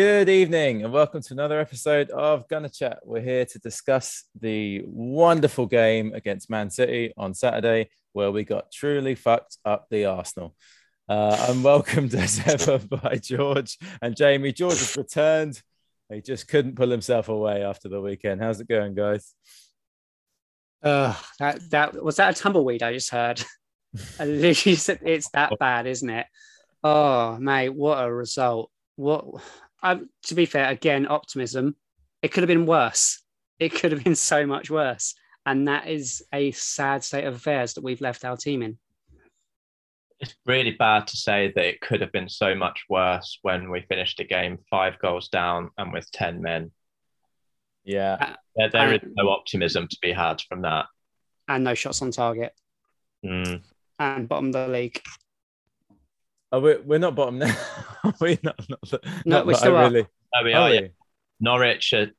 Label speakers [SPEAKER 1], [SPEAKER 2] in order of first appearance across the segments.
[SPEAKER 1] Good evening and welcome to another episode of Gunner Chat. We're here to discuss the wonderful game against Man City on Saturday, where we got truly fucked up the Arsenal. Uh, I'm welcomed as ever by George and Jamie. George has returned. He just couldn't pull himself away after the weekend. How's it going, guys?
[SPEAKER 2] Uh, that that was that a tumbleweed I just heard. It's that bad, isn't it? Oh, mate, what a result! What I, to be fair, again, optimism. It could have been worse. It could have been so much worse, and that is a sad state of affairs that we've left our team in.
[SPEAKER 3] It's really bad to say that it could have been so much worse when we finished the game five goals down and with ten men.
[SPEAKER 1] Yeah,
[SPEAKER 3] uh, there, there is no optimism to be had from that,
[SPEAKER 2] and no shots on target,
[SPEAKER 3] mm.
[SPEAKER 2] and bottom of the league.
[SPEAKER 1] Oh, we're, we're not bottom now. we're not, not, the,
[SPEAKER 2] no,
[SPEAKER 1] not
[SPEAKER 2] we're still
[SPEAKER 1] really.
[SPEAKER 3] No, we are. Yeah. Norwich are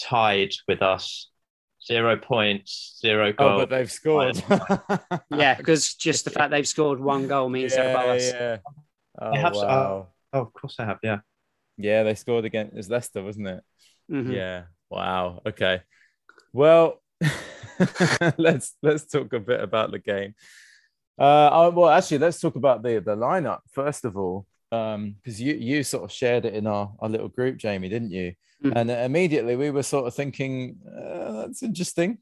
[SPEAKER 3] tied with us. Zero points, zero goals.
[SPEAKER 1] Oh, but they've scored.
[SPEAKER 2] yeah, because just the fact they've scored one goal means
[SPEAKER 1] yeah,
[SPEAKER 2] they're above us.
[SPEAKER 1] Yeah. Oh,
[SPEAKER 3] they have,
[SPEAKER 1] wow.
[SPEAKER 3] oh, of course they have. Yeah.
[SPEAKER 1] Yeah, they scored against Leicester, wasn't it?
[SPEAKER 2] Mm-hmm.
[SPEAKER 1] Yeah. Wow. Okay. Well, let's let's talk a bit about the game. Uh, oh, well, actually, let's talk about the the lineup first of all, um because um, you you sort of shared it in our, our little group, Jamie, didn't you?
[SPEAKER 2] Mm.
[SPEAKER 1] And immediately we were sort of thinking uh, that's interesting.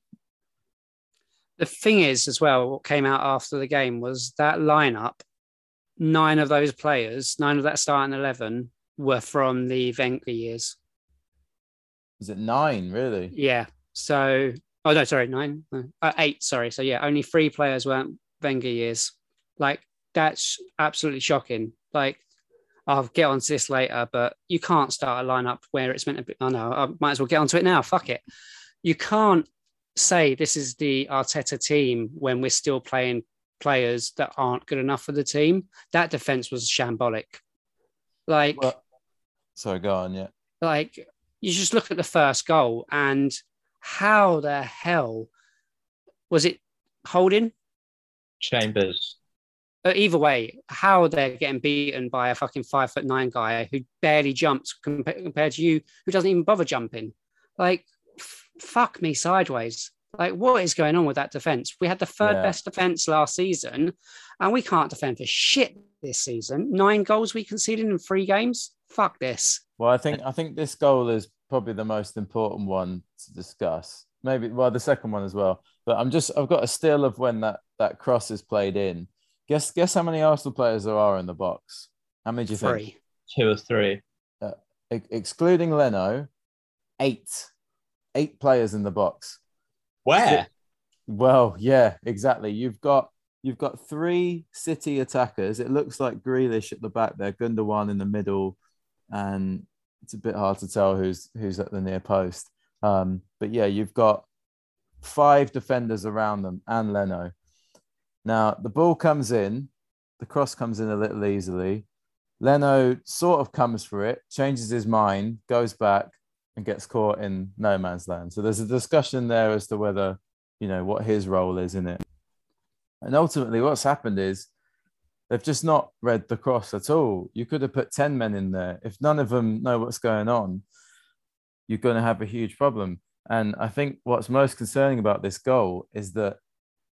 [SPEAKER 2] The thing is, as well, what came out after the game was that lineup. Nine of those players, nine of that starting eleven, were from the Wenger years.
[SPEAKER 1] Is it nine? Really?
[SPEAKER 2] Yeah. So, oh no, sorry, nine, uh, eight. Sorry. So yeah, only three players weren't Wenger years. Like that's absolutely shocking. Like I'll get onto this later, but you can't start a lineup where it's meant to be. Oh, I know I might as well get onto it now. Fuck it. You can't say this is the Arteta team when we're still playing players that aren't good enough for the team. That defense was shambolic. Like,
[SPEAKER 1] well, sorry, go on. Yeah.
[SPEAKER 2] Like you just look at the first goal and how the hell was it holding?
[SPEAKER 3] Chambers.
[SPEAKER 2] But either way, how they're getting beaten by a fucking five foot nine guy who barely jumps compared to you, who doesn't even bother jumping. Like, f- fuck me sideways. Like, what is going on with that defense? We had the third yeah. best defense last season, and we can't defend for shit this season. Nine goals we conceded in three games. Fuck this.
[SPEAKER 1] Well, I think I think this goal is probably the most important one to discuss. Maybe well, the second one as well. But I'm just I've got a still of when that that cross is played in. Guess guess how many Arsenal players there are in the box? How many do you
[SPEAKER 2] three.
[SPEAKER 1] think?
[SPEAKER 3] Two or three.
[SPEAKER 1] Uh, excluding Leno, eight. Eight players in the box.
[SPEAKER 3] Where?
[SPEAKER 1] Well, yeah, exactly. You've got you've got three City attackers. It looks like Grealish at the back there, Gundogan in the middle, and it's a bit hard to tell who's who's at the near post. Um, but yeah, you've got five defenders around them and Leno. Now the ball comes in, the cross comes in a little easily. Leno sort of comes for it, changes his mind, goes back, and gets caught in no man's land. So there's a discussion there as to whether, you know, what his role is in it. And ultimately, what's happened is they've just not read the cross at all. You could have put 10 men in there. If none of them know what's going on, you're going to have a huge problem. And I think what's most concerning about this goal is that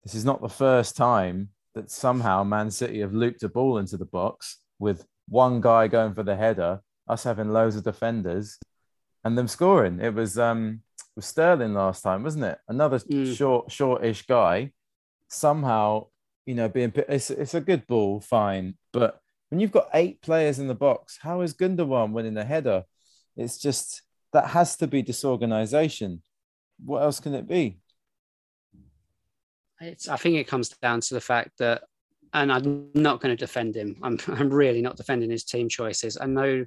[SPEAKER 1] this is not the first time that somehow Man City have looped a ball into the box with one guy going for the header, us having loads of defenders, and them scoring. It was um with Sterling last time, wasn't it? Another mm. short, shortish guy. Somehow, you know, being it's it's a good ball, fine, but when you've got eight players in the box, how is Gundogan winning a header? It's just that has to be disorganization. What else can it be?
[SPEAKER 2] It's, I think it comes down to the fact that, and I'm not going to defend him. I'm, I'm really not defending his team choices. I know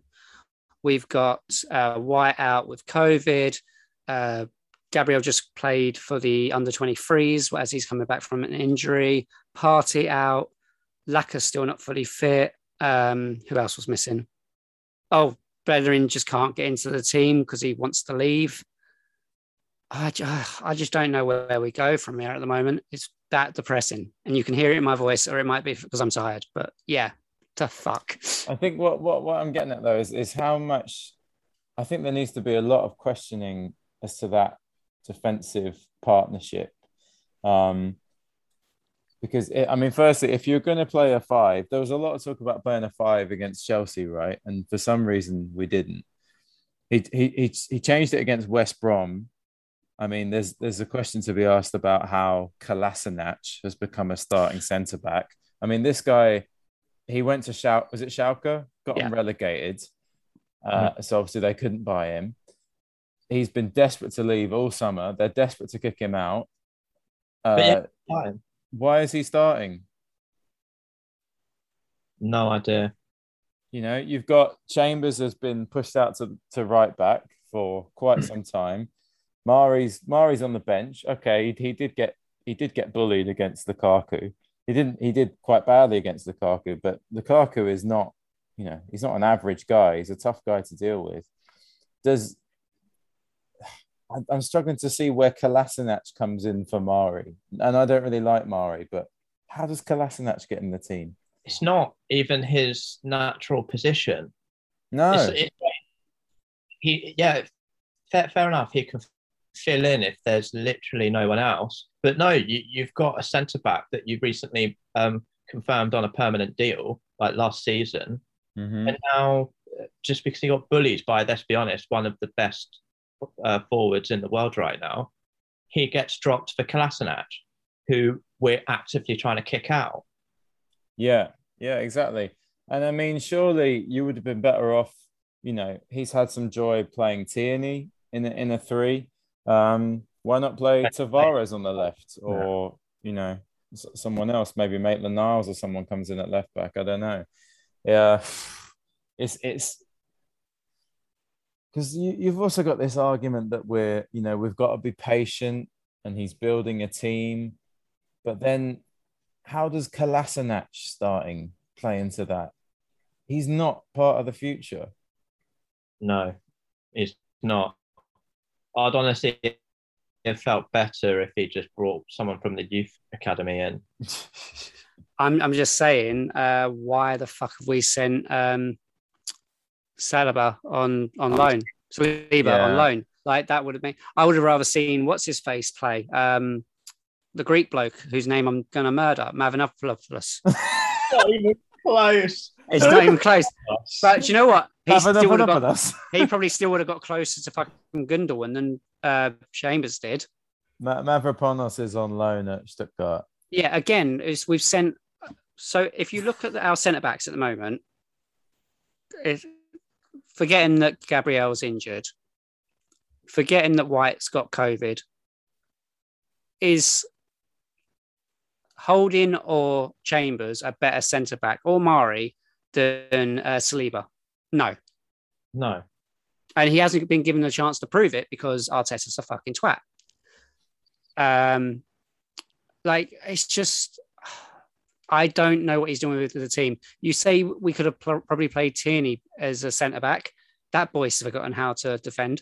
[SPEAKER 2] we've got uh, White out with COVID. Uh, Gabriel just played for the under 23s as he's coming back from an injury. Partey out. Laca's still not fully fit. Um, who else was missing? Oh, Bellerin just can't get into the team because he wants to leave. I just, I just don't know where we go from here at the moment. It's that depressing, and you can hear it in my voice, or it might be because I'm tired. But yeah, to fuck.
[SPEAKER 1] I think what what what I'm getting at though is is how much I think there needs to be a lot of questioning as to that defensive partnership. Um, because it, I mean, firstly, if you're going to play a five, there was a lot of talk about playing a five against Chelsea, right? And for some reason, we didn't. He he he, he changed it against West Brom. I mean, there's there's a question to be asked about how Kolasinac has become a starting centre back. I mean, this guy, he went to Shout. Was it Schalke? Got
[SPEAKER 2] Yeah.
[SPEAKER 1] him relegated. Uh, So obviously they couldn't buy him. He's been desperate to leave all summer. They're desperate to kick him out. Uh,
[SPEAKER 3] But yeah.
[SPEAKER 1] Why is he starting?
[SPEAKER 3] No idea.
[SPEAKER 1] You know, you've got Chambers has been pushed out to, to right back for quite some time. Mari's Mari's on the bench. Okay, he, he did get he did get bullied against Lukaku. He didn't he did quite badly against Lukaku, but Lukaku is not, you know, he's not an average guy. He's a tough guy to deal with. Does I'm- struggling to see where Kolasinac comes in for Mari, and I don't really like Mari, but how does Kolasinac get in the team?
[SPEAKER 3] It's not even his natural position.
[SPEAKER 1] No,
[SPEAKER 3] It's, it's he, yeah, fair, fair enough. He can fill in if there's literally no one else. But no, you, you've got a centre back that you've recently um, confirmed on a permanent deal, like last season.
[SPEAKER 1] Mhm.
[SPEAKER 3] And now, uh, just because he got bullied by, let's be honest, one of the best uh, forwards in the world right now, he gets dropped for Kolasinac, who we're actively trying to kick out.
[SPEAKER 1] Yeah, yeah, exactly. And I mean, surely you would have been better off. You know, he's had some joy playing Tierney in a, in a three. Um, why not play Tavares on the left, or you know, someone else, maybe Maitland Niles or someone comes in at left back. I don't know. Yeah, it's it's because you, you've also got this argument that we're you know we've got to be patient, and he's building a team, but then how does Kolasinac starting play into that? He's not part of the future.
[SPEAKER 3] No, it's not. I'd honestly have felt better if he just brought someone from the youth academy in.
[SPEAKER 2] I'm I'm just saying, uh, why the fuck have we sent um, Saliba on on loan? Saliba
[SPEAKER 1] Yeah.
[SPEAKER 2] on loan. Like that would have been. I would have rather seen what's his face play. Um, the Greek bloke whose name I'm gonna murder, Mavanopoulos.
[SPEAKER 3] Not even close.
[SPEAKER 2] It's not even close. But you know what? He
[SPEAKER 1] Have
[SPEAKER 2] still would have got.
[SPEAKER 1] us.
[SPEAKER 2] He probably still would have got closer to fucking Gundogan than uh, Chambers did.
[SPEAKER 1] Ma- Mavropanos is on loan at Stuttgart.
[SPEAKER 2] Yeah, again, is we've sent. So if you look at the, our centre backs at the moment, it, forgetting that Gabriel's injured, forgetting that White's got COVID, is Holding or Chambers a better centre back or Mari than uh, Saliba? No,
[SPEAKER 3] No.
[SPEAKER 2] and he hasn't been given a chance to prove it because Arteta's a fucking twat. Um, like it's just, I don't know what he's doing with the team. You say we could have pl- probably played Tierney as a centre back. That boy's forgotten how to defend.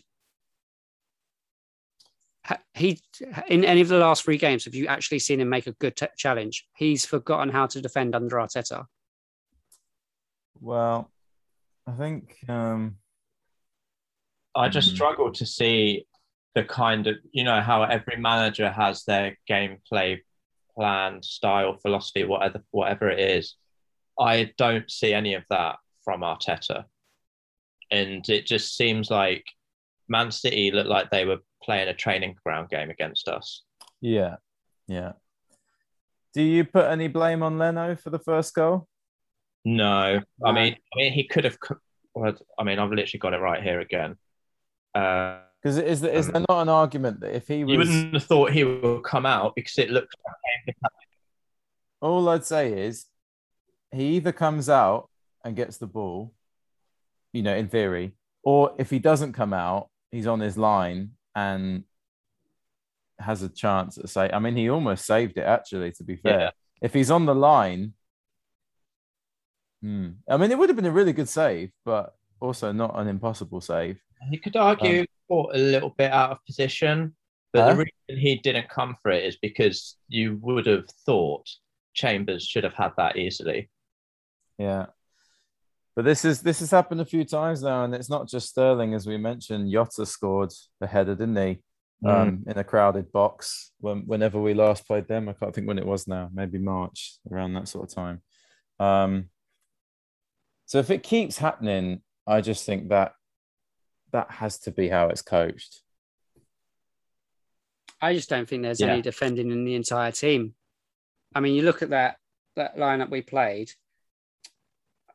[SPEAKER 2] He in any of the last three games, have you actually seen him make a good t- challenge? He's forgotten how to defend under Arteta.
[SPEAKER 1] Well, I think um,
[SPEAKER 3] I just struggle to see the kind of, you know, how every manager has their gameplay plan, style, philosophy, whatever, whatever it is. I don't see any of that from Arteta. And it just seems like Man City looked like they were playing a training ground game against us.
[SPEAKER 1] yeah, yeah. Do you put any blame on Leno for the first goal?
[SPEAKER 3] No. I mean, I mean, he could have. I mean, I've literally got it right here again. Uh,
[SPEAKER 1] Because is there, is
[SPEAKER 3] Um,
[SPEAKER 1] there not an argument that if he
[SPEAKER 3] you wouldn't have thought he would come out because it looked like
[SPEAKER 1] all I'd say is he either comes out and gets the ball, you know, in theory, or if he doesn't come out, he's on his line and has a chance at say. I mean, he almost saved it actually. To be fair,
[SPEAKER 3] Yeah.
[SPEAKER 1] if he's on the line, hmm, I mean, it would have been a really good save, but also not an impossible save.
[SPEAKER 3] You could argue caught a little bit out of position, but
[SPEAKER 1] Huh?
[SPEAKER 3] the reason he didn't come for it is because you would have thought Chambers should have had that easily.
[SPEAKER 1] Yeah. But this is this has happened a few times now, and it's not just Sterling, as we mentioned. Yotta scored the header, didn't he?
[SPEAKER 3] Mm.
[SPEAKER 1] Um, in a crowded box when whenever we last played them. I can't think when it was now, maybe March, around that sort of time. Um, so if it keeps happening, I just think that that has to be how it's coached.
[SPEAKER 2] I just don't think there's
[SPEAKER 3] Yeah.
[SPEAKER 2] any defending in the entire team. I mean, you look at that that lineup we played.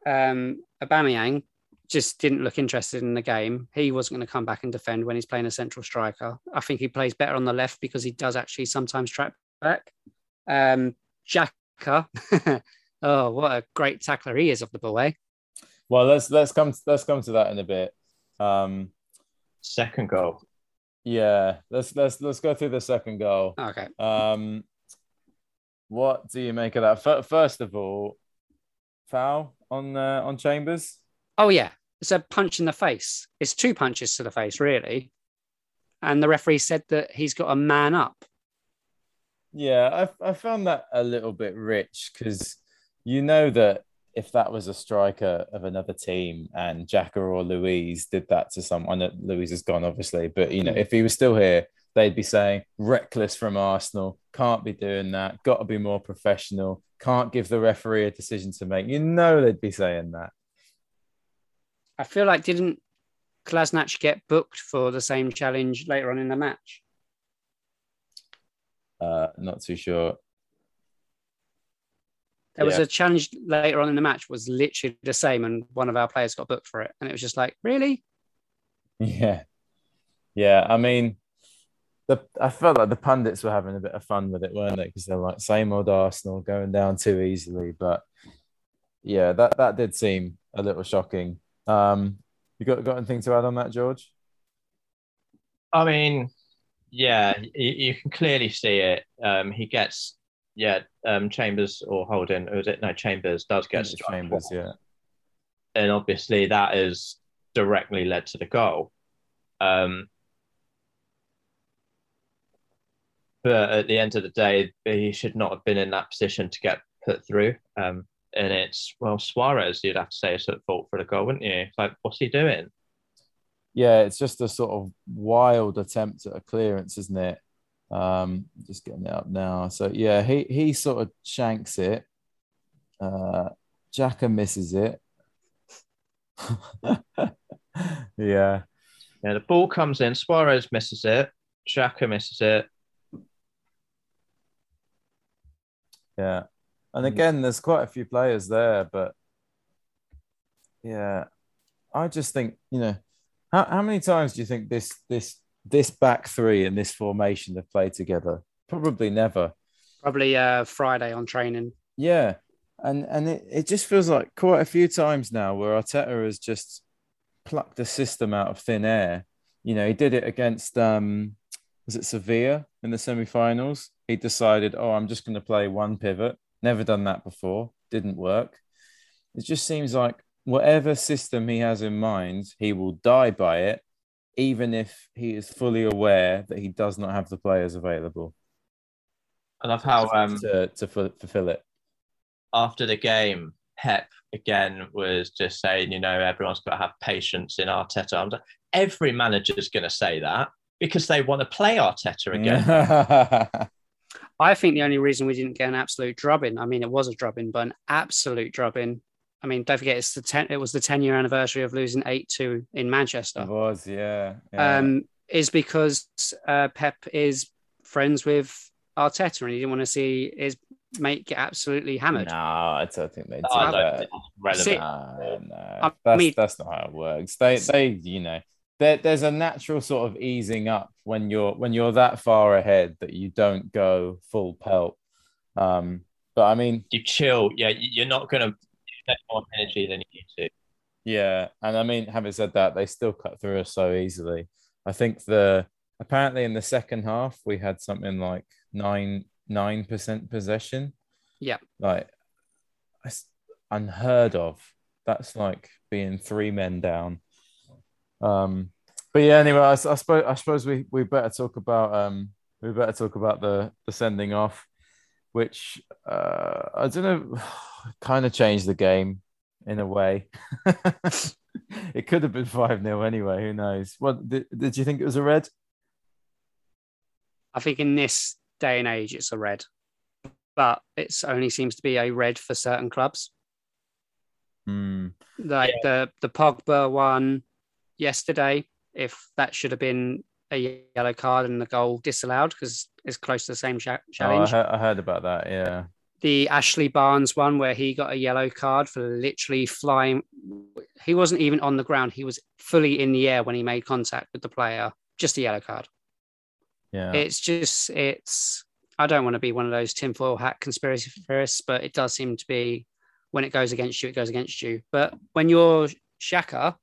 [SPEAKER 2] Um, Aubameyang just didn't look interested in the game. He wasn't going to come back and defend when he's playing a central striker. I think he plays better on the left because he does actually sometimes track back. Um, Xhaka, oh, what a great tackler he is off the ball, eh?
[SPEAKER 1] Well, let's let's come let's come to that in a bit. Um,
[SPEAKER 3] Second goal.
[SPEAKER 1] yeah, let's let's let's go through the second goal.
[SPEAKER 2] Okay.
[SPEAKER 1] Um, what do you make of that? Fir- First of all, foul on uh, on Chambers.
[SPEAKER 2] Oh yeah, it's a punch in the face. It's two punches to the face, really. And the referee said that he's got a man up.
[SPEAKER 1] Yeah, I I found that a little bit rich because you know that if that was a striker of another team and Xhaka or Luiz did that to someone, Luiz is gone obviously, but you know if he was still here, they'd be saying reckless from Arsenal, can't be doing that, got to be more professional, can't give the referee a decision to make. You know they'd be saying that.
[SPEAKER 2] I feel like didn't Kolasinac get booked for the same challenge later on in the match?
[SPEAKER 1] Uh, not too sure.
[SPEAKER 2] There was a challenge later on in the match was literally the same, and one of our players got booked for it, and it was just like, really?
[SPEAKER 1] Yeah. Yeah. I mean, the I felt like the pundits were having a bit of fun with it, weren't they? Because they're like, same old Arsenal going down too easily. But yeah, that, that did seem a little shocking. Um, you got, got anything to add on that, George?
[SPEAKER 3] I mean, yeah, you, you can clearly see it. Um, he gets, yeah, um, Chambers or Holding, or was it? No, Chambers does get struck.
[SPEAKER 1] Chambers, yeah.
[SPEAKER 3] and obviously that has directly led to the goal. Um, but at the end of the day, he should not have been in that position to get put through. Um, and it's well, Suarez, you'd have to say, is at fault for the goal, wouldn't you? It's like, what's he doing?
[SPEAKER 1] Yeah, it's just a sort of wild attempt at a clearance, isn't it? Um, just getting it up now. So yeah, he he sort of shanks it. Uh, Xhaka misses it. yeah,
[SPEAKER 3] Yeah, the ball comes in, Suarez misses it, Xhaka misses it.
[SPEAKER 1] yeah. And
[SPEAKER 3] Mm.
[SPEAKER 1] again, there's quite a few players there, but yeah, I just think you know, how, how many times do you think this this this back three and this formation have played together? Probably never.
[SPEAKER 2] Probably uh, Friday on training.
[SPEAKER 1] Yeah. And and it, it just feels like quite a few times now where Arteta has just plucked the system out of thin air. You know, he did it against um was it Sevilla in the semi-finals? He decided, oh, I'm just going to play one pivot. Never done that before. Didn't work. It just seems like whatever system he has in mind, he will die by it, even if he is fully aware that he does not have the players available
[SPEAKER 3] I love how um,
[SPEAKER 1] to, to fu- fulfill it.
[SPEAKER 3] after the game, Pep again was just saying, you know, everyone's got to have patience in Arteta. I'm like, every manager's going to say that because they want to play Arteta again.
[SPEAKER 2] I think the only reason we didn't get an absolute drubbing, I mean, it was a drubbing, but an absolute drubbing. I mean, don't forget it's the ten. It was the ten year anniversary of losing eight two in Manchester.
[SPEAKER 1] It was, yeah. yeah.
[SPEAKER 2] um, is because uh, Pep is friends with Arteta and he didn't want to see his mate get absolutely hammered.
[SPEAKER 1] no, I don't think they did
[SPEAKER 3] No, I
[SPEAKER 1] that.
[SPEAKER 3] think it's.
[SPEAKER 1] No, no.
[SPEAKER 2] I
[SPEAKER 1] that's,
[SPEAKER 2] mean-
[SPEAKER 1] that's not how it works. They, they, you know, there, there's a natural sort of easing up when you're when you're that far ahead that you don't go full pelt. Um, but I mean,
[SPEAKER 3] You chill. Yeah, you're not going to spend more energy than you need to.
[SPEAKER 1] Yeah, and I mean, having said that, they still cut through us so easily. I think the apparently in the second half we had something like nine nine percent possession.
[SPEAKER 2] Yeah.
[SPEAKER 1] like that's unheard of. That's like being three men down. Um, but yeah, anyway, I, s- I suppose I suppose we we better talk about um we better talk about the the sending off, which uh I don't know, kind of changed the game in a way. it could have been 5 0 anyway. Who knows? What did, did you think it was a red?
[SPEAKER 2] I think in this day and age, it's a red, but it only seems to be a red for certain clubs.
[SPEAKER 1] Mm.
[SPEAKER 2] Like yeah. the the Pogba one yesterday, if that should have been a yellow card and the goal disallowed because it's close to the same challenge. Oh, I,
[SPEAKER 1] heard, I heard about that. Yeah.
[SPEAKER 2] The Ashley Barnes one where he got a yellow card for literally flying. He wasn't even on the ground. He was fully in the air when he made contact with the player. Just a yellow card.
[SPEAKER 1] Yeah.
[SPEAKER 2] It's just it's. I don't want to be one of those tinfoil hat conspiracy theorists, but it does seem to be when it goes against you, it goes against you. But when you're Xhaka,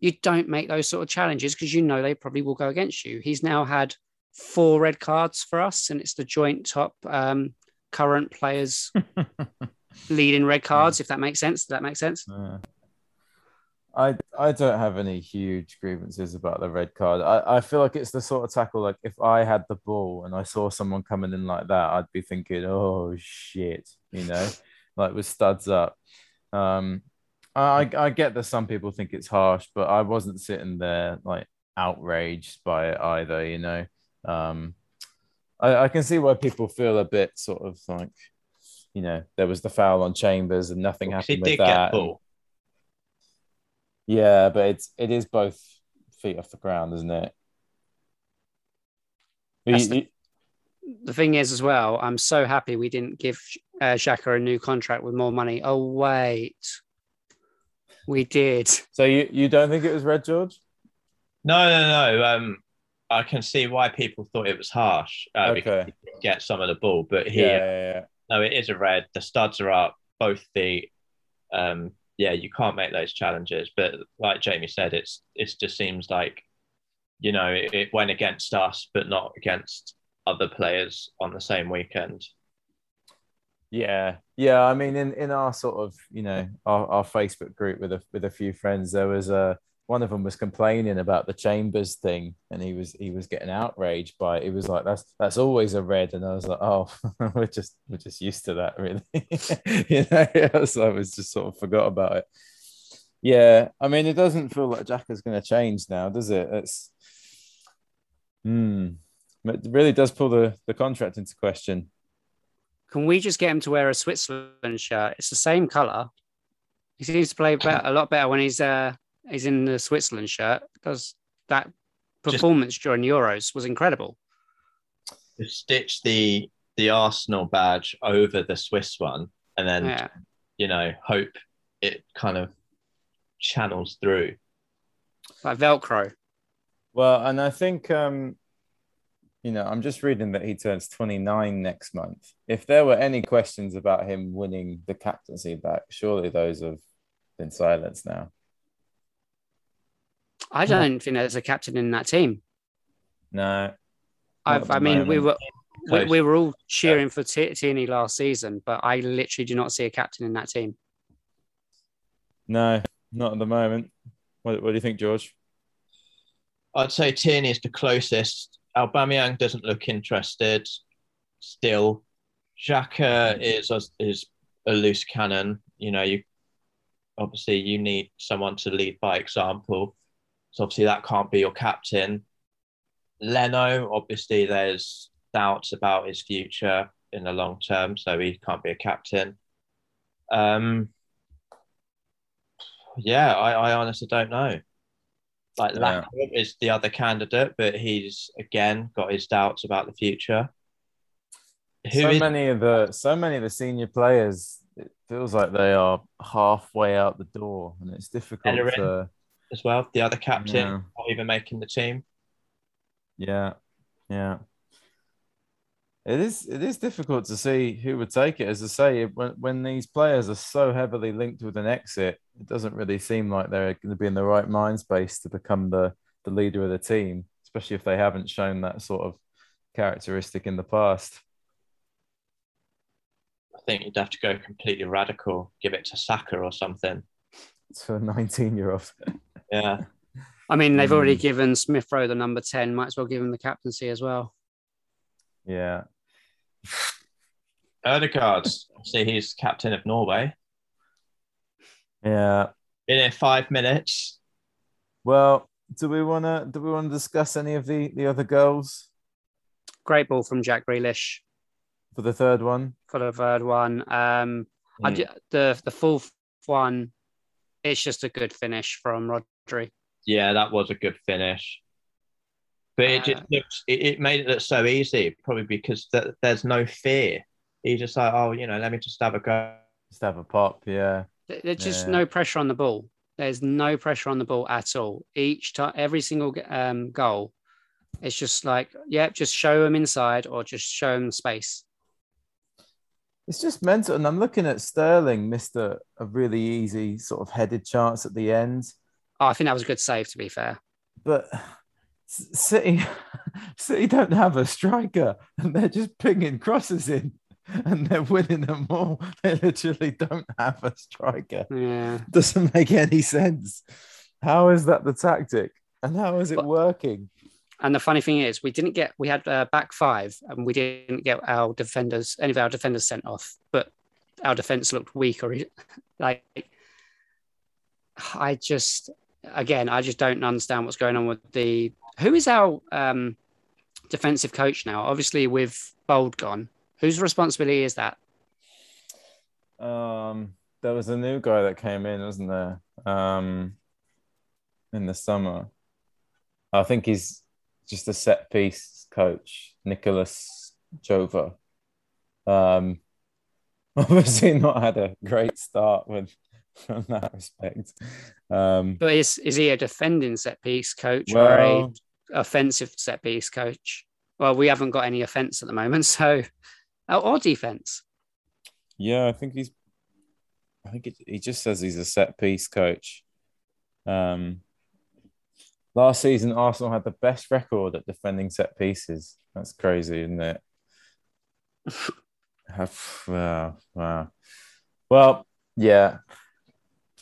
[SPEAKER 2] you don't make those sort of challenges because you know they probably will go against you. He's now had four red cards for us, and it's the joint top um, current players leading red cards. If that makes sense, does that make sense?
[SPEAKER 1] Yeah. I I don't have any huge grievances about the red card. I, I feel like it's the sort of tackle like if I had the ball and I saw someone coming in like that, I'd be thinking, oh shit, you know, like with studs up. Um, I I get that some people think it's harsh, but I wasn't sitting there like outraged by it either. You know, um, I, I can see why people feel a bit sort of like, you know, there was the foul on Chambers and nothing well, happened with that. Yeah, but it's it is both feet off the ground, isn't it?
[SPEAKER 2] the, the, thing is, as well, I'm so happy we didn't give uh, Xhaka a new contract with more money. Oh wait, we did.
[SPEAKER 1] So you you don't think it was red, George?
[SPEAKER 3] No, no, no. Um, I can see why people thought it was harsh. Uh, okay. Get some of the ball, but here, yeah, yeah, yeah. no, it is a red. The studs are up, both feet. Um, yeah, you can't make those challenges. But like Jamie said, it's it just seems like you know it, it went against us, but not against other players on the same weekend.
[SPEAKER 1] Yeah, yeah. I mean, in, in our sort of you know our, our Facebook group with a with a few friends, there was a one of them was complaining about the chambers thing and he was he was getting outraged by it. He was like, that's that's always a red. And I was like, oh, we're just we're just used to that, really. you know, so I was just sort of forgot about it. Yeah, I mean, it doesn't feel like Xhaka's going to change now, does it? It's hmm, it really does pull the the contract into question.
[SPEAKER 2] Can we just get him to wear a Switzerland shirt? It's the same color. He seems to play better, a lot better when he's uh He's in the Switzerland shirt because that performance Just, during Euros was incredible.
[SPEAKER 3] Stitch the the Arsenal badge over the Swiss one, and then yeah. you know hope it kind of channels through
[SPEAKER 2] like Velcro.
[SPEAKER 1] Well, and I think um, you know I'm just reading that he turns 29 next month. If there were any questions about him winning the captaincy back, surely those have been silenced now.
[SPEAKER 2] I don't think there's a captain in that team.
[SPEAKER 1] No.
[SPEAKER 2] I've, I mean, moment. we were we, we, were all cheering yeah. for T- Tierney last season, but I literally do not see a captain in that team.
[SPEAKER 1] No, not at the moment. What, what do you think, George?
[SPEAKER 3] I'd say Tierney is the closest. Aubameyang doesn't look interested still. Xhaka is is a loose cannon. You know, you obviously you need someone to lead by example. So obviously that can't be your captain. Leno, obviously there's doubts about his future in the long term, so he can't be a captain. Um, yeah, I, I honestly don't know. Like yeah. is the other candidate, but he's again got his doubts about the future.
[SPEAKER 1] Who so is... many of the so many of the senior players, it feels like they are halfway out the door, and it's difficult Bellerin. to
[SPEAKER 3] as well. The other captain yeah. not even making the team.
[SPEAKER 1] Yeah, yeah. It is it is difficult to see who would take it. As I say, when when these players are so heavily linked with an exit, it doesn't really seem like they're going to be in the right mind space to become the the leader of the team, especially if they haven't shown that sort of characteristic in the past.
[SPEAKER 3] I think you'd have to go completely radical, give it to Saka or something.
[SPEAKER 1] To a 19 year old.
[SPEAKER 3] Yeah.
[SPEAKER 2] I mean, they've already mm. given Smith Rowe the number 10. Might as well give him the captaincy as well.
[SPEAKER 1] Yeah.
[SPEAKER 3] Odegaard. See, he's captain of Norway.
[SPEAKER 1] Yeah.
[SPEAKER 3] In it five minutes.
[SPEAKER 1] Well, do we want to do we want to discuss any of the the other goals
[SPEAKER 2] Great ball from Jack Grealish
[SPEAKER 1] for the third one?
[SPEAKER 2] for the third one. Um,
[SPEAKER 3] Mm.
[SPEAKER 2] ju- the the fourth one, it's just a good finish from Rodri.
[SPEAKER 3] Yeah, that was a good finish. But it just
[SPEAKER 2] Uh,
[SPEAKER 3] looks, it, it made it look so easy, probably because th- there's no fear. He's just like, oh, you know, let me just have a go.
[SPEAKER 1] Just have a pop, yeah.
[SPEAKER 2] There- There's just
[SPEAKER 1] Yeah.
[SPEAKER 2] no pressure on the ball. There's no pressure on the ball at all. Each time, every single um, goal, it's just like, yeah, just show them inside or just show them space.
[SPEAKER 1] It's just mental. And I'm looking at Sterling missed a, a really easy sort of headed chance at the end.
[SPEAKER 2] Oh, I think that was a good save, to be fair.
[SPEAKER 1] But C- City City don't have a striker and they're just pinging crosses in and they're winning them all. They literally don't have a striker.
[SPEAKER 2] Yeah.
[SPEAKER 1] Doesn't make any sense. How is that the tactic? And how is it
[SPEAKER 2] But-
[SPEAKER 1] working?
[SPEAKER 2] And the funny thing is, we didn't get, we had uh, back five and we didn't get our defenders, any of our defenders sent off, but our defense looked weak or like, I just, again, I just don't understand what's going on with the, who is our um, defensive coach now? Obviously, with Bould gone, whose responsibility is that?
[SPEAKER 1] Um, there was a new guy that came in, wasn't there? Um, in the summer. I think he's just a set piece coach, Nicolas Jover. Um, obviously not had a great start with from that respect. Um,
[SPEAKER 2] But is, is he a defending set piece coach or a
[SPEAKER 1] well,
[SPEAKER 2] offensive set piece coach? Well, we haven't got any offense at the moment, so or or defense.
[SPEAKER 1] yeah, I think he's. I think it, he just says he's a set piece coach. Um, last season, Arsenal had the best record at defending set pieces. That's crazy, isn't it? Have- wow, wow. Well, yeah.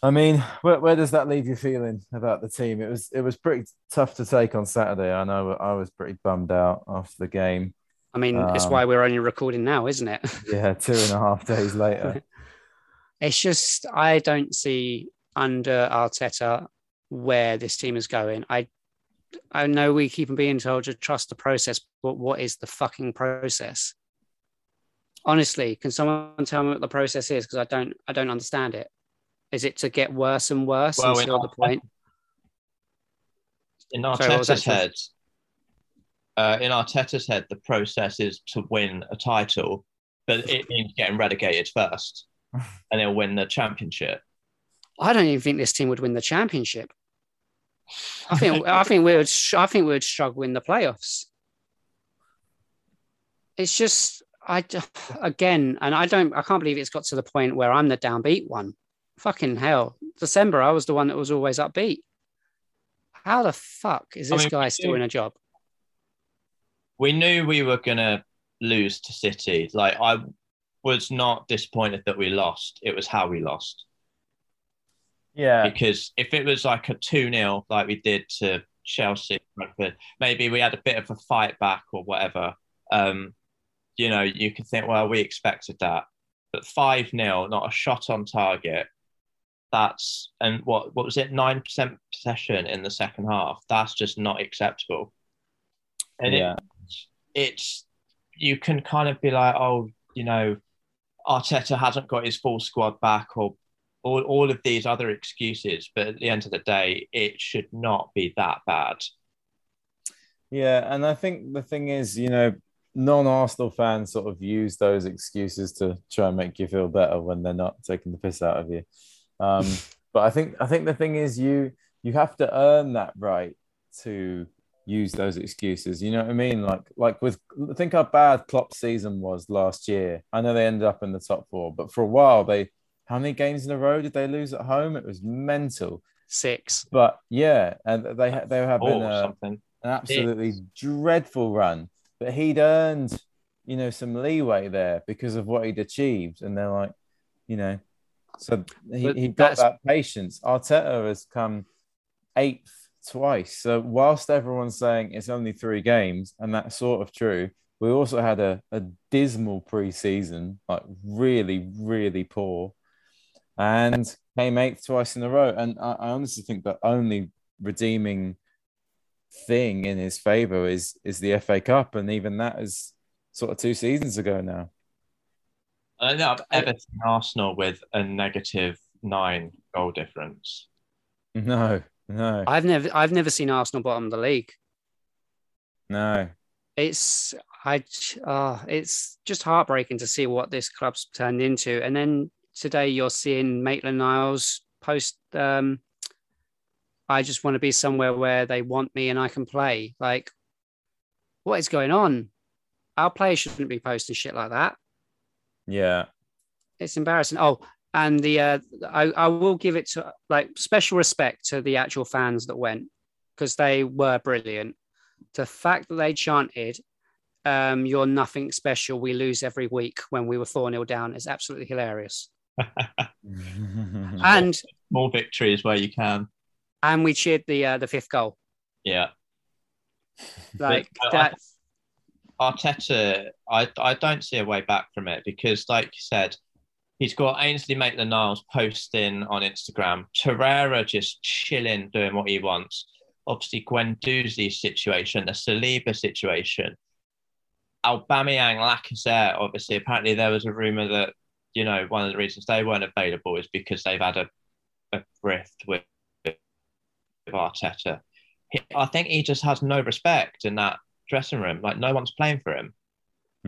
[SPEAKER 1] I mean, where, where does that leave you feeling about the team? It was it was pretty tough to take on Saturday. I know I was pretty bummed out after the game.
[SPEAKER 2] I mean, it's
[SPEAKER 1] Um,
[SPEAKER 2] why we're only recording now, isn't it?
[SPEAKER 1] Yeah, two and a half days later.
[SPEAKER 2] it's just I don't see under Arteta where this team is going. I I know we keep on being told to trust the process, but what is the fucking process? Honestly, can someone tell me what the process is? Because I don't I don't understand it. Is it to get worse and worse
[SPEAKER 3] Well,
[SPEAKER 2] until
[SPEAKER 3] in
[SPEAKER 2] the point?
[SPEAKER 3] In
[SPEAKER 2] Sorry, what was that,
[SPEAKER 3] Arteta's
[SPEAKER 2] Chris?
[SPEAKER 3] head, uh, in Arteta's head, the process is to win a title, but it means getting relegated first, and he'll win the championship.
[SPEAKER 2] I don't even think this team would win the championship. I think I think we would I think we would struggle in the playoffs. It's just I d- again, and I don't I can't believe it's got to the point where I'm the downbeat one. Fucking hell! December, I was the one that was always upbeat. How the fuck is
[SPEAKER 3] I
[SPEAKER 2] this
[SPEAKER 3] mean,
[SPEAKER 2] guy still
[SPEAKER 3] do-
[SPEAKER 2] in a job?
[SPEAKER 3] we knew we were gonna lose to City. Like I was not disappointed that we lost. It was how we lost.
[SPEAKER 1] Yeah,
[SPEAKER 3] Because if it was like a 2 0 like we did to Chelsea, Brentford, maybe we had a bit of a fight back or whatever. Um, you know, you could think, well, we expected that. But 5 0, not a shot on target. That's and what what was it? Nine percent possession in the second half. That's just not acceptable. And it, it's you can kind of be like, oh, you know, Arteta hasn't got his full squad back, or all, all of these other excuses. But at the end of the day, it should not be that bad.
[SPEAKER 1] Yeah, and I think the thing is, you know, non-Arsenal fans sort of use those excuses to try and make you feel better when they're not taking the piss out of you. Um, but I think I think the thing is, you you have to earn that right to use those excuses. You know what I mean? Like like with think how bad Klopp's season was last year. I know they ended up in the top four, but for a while they how many games in a row did they lose at home? It was mental.
[SPEAKER 2] Six.
[SPEAKER 1] But yeah, and they ha- they have been
[SPEAKER 3] Or
[SPEAKER 1] uh, an absolutely dreadful run, but he'd earned, you know, some leeway there because of what he'd achieved. And they're like, you know, so he, he got that patience. Arteta has come eighth twice. So whilst everyone's saying it's only three games, and that's sort of true, we also had a, a dismal preseason, like really, really poor. And came eighth twice in a row, and I, I honestly think the only redeeming thing in his favor is is the FA Cup, and even that is sort of two seasons ago now.
[SPEAKER 3] I don't think I've ever seen Arsenal with a negative nine goal difference.
[SPEAKER 1] No, no,
[SPEAKER 2] I've never I've never seen Arsenal bottom of the league.
[SPEAKER 1] no.
[SPEAKER 2] It's I uh, it's just heartbreaking to see what this club's turned into. And then today you're seeing Maitland Niles post um I just want to be somewhere where they want me and I can play. Like what is going on? Our players shouldn't be posting shit like that.
[SPEAKER 1] Yeah,
[SPEAKER 2] It's embarrassing. Oh, and the uh, I, I will give it to like special respect to the actual fans that went because they were brilliant. The fact that they chanted, um, "You're nothing special. We lose every week." When we were four 0 down, is absolutely hilarious. And
[SPEAKER 3] More victories where you can.
[SPEAKER 2] and we cheered the uh, the fifth goal.
[SPEAKER 3] Yeah.
[SPEAKER 2] Like
[SPEAKER 3] But
[SPEAKER 2] that.
[SPEAKER 3] Arteta, I, I don't see a way back from it because, like you said, he's got Ainsley Maitland Niles posting on Instagram, Torreira just chilling, doing what he wants. Obviously, Guendouzi's situation, the Saliba situation, Aubameyang, Lacazette. Obviously, apparently there was a rumor that you know one of the reasons they weren't available is because they've had a, a rift with, with Arteta. I think he just has no respect in that dressing room. Like no one's playing for him.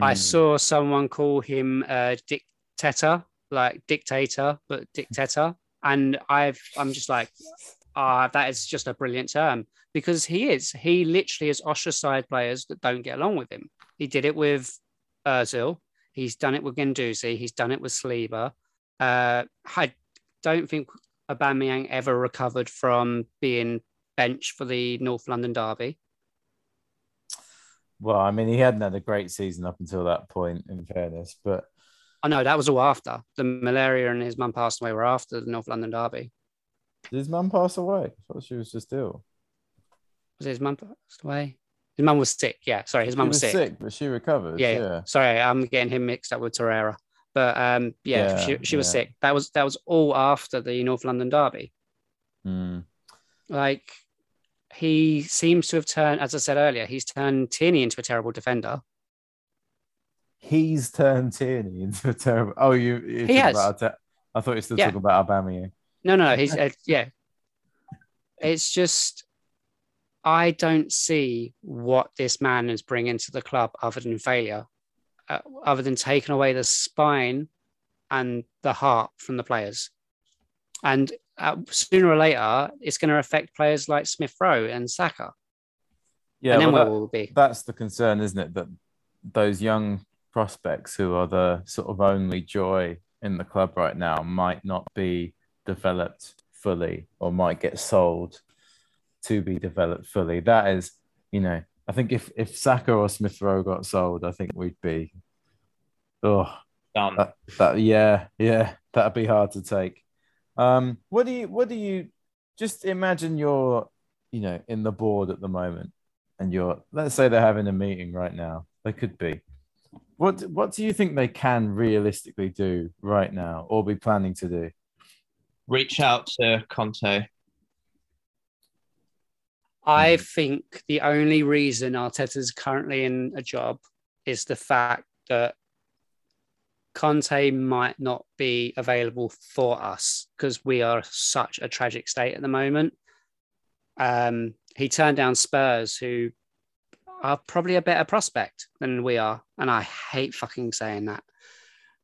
[SPEAKER 2] I
[SPEAKER 1] Mm.
[SPEAKER 2] saw someone call him uh, dictator, like dictator, but dictator, and I've I'm just like, ah, that is just a brilliant term because he is. He literally has ostracized players that don't get along with him. He did it with Özil. He's done it with Guendouzi. He's done it with Saliba. Uh, I don't think Aubameyang ever recovered from being benched for the North London derby.
[SPEAKER 1] Well, I mean, he hadn't had a great season up until that point, in fairness. But
[SPEAKER 2] Oh no, that was all after the malaria and his mum passed away. Were after the North London derby.
[SPEAKER 1] did his mum pass away? I thought she was just ill.
[SPEAKER 2] Was his mum passed away? His mum was sick. Yeah, sorry, his mum was, sick.
[SPEAKER 1] but she recovered.
[SPEAKER 2] Yeah,
[SPEAKER 1] Yeah,
[SPEAKER 2] yeah. Sorry, I'm getting him mixed up with Torreira. But um, yeah,
[SPEAKER 1] Yeah,
[SPEAKER 2] she, she was
[SPEAKER 1] yeah.
[SPEAKER 2] sick. That was that was all after the North London derby.
[SPEAKER 1] Mm.
[SPEAKER 2] Like he seems to have turned, as I said earlier, he's turned Tierney into a terrible defender.
[SPEAKER 1] He's turned Tierney into a terrible. Oh, you. you
[SPEAKER 2] He has.
[SPEAKER 1] About I thought you still
[SPEAKER 2] Yeah.
[SPEAKER 1] talking about Aubameyang.
[SPEAKER 2] No, no, no. He's uh, yeah. It's just I don't see what this man is bringing to the club other than failure, uh, other than taking away the spine and the heart from the players. And uh, sooner or later, it's going to affect players like Smith Rowe and Saka.
[SPEAKER 1] Yeah,
[SPEAKER 2] and then
[SPEAKER 1] well,
[SPEAKER 2] where
[SPEAKER 1] that-
[SPEAKER 2] will be?
[SPEAKER 1] that's the concern, isn't it? That those young prospects who are the sort of only joy in the club right now might not be developed fully or might get sold to be developed fully. That is, you know, I think if if Saka or Smith Rowe got sold, I think we'd be oh
[SPEAKER 3] Done.
[SPEAKER 1] that, that yeah, yeah, that'd be hard to take. Um, what do you what do you just imagine you're, you know, in the board at the moment and you're let's say they're having a meeting right now. They could be. What what do you think they can realistically do right now or be planning to do?
[SPEAKER 3] Reach out to Conte.
[SPEAKER 2] I think the only reason Arteta's currently in a job is the fact that Conte might not be available for us because we are such a tragic state at the moment. Um, he turned down Spurs, who are probably a better prospect than we are, and I hate fucking saying that.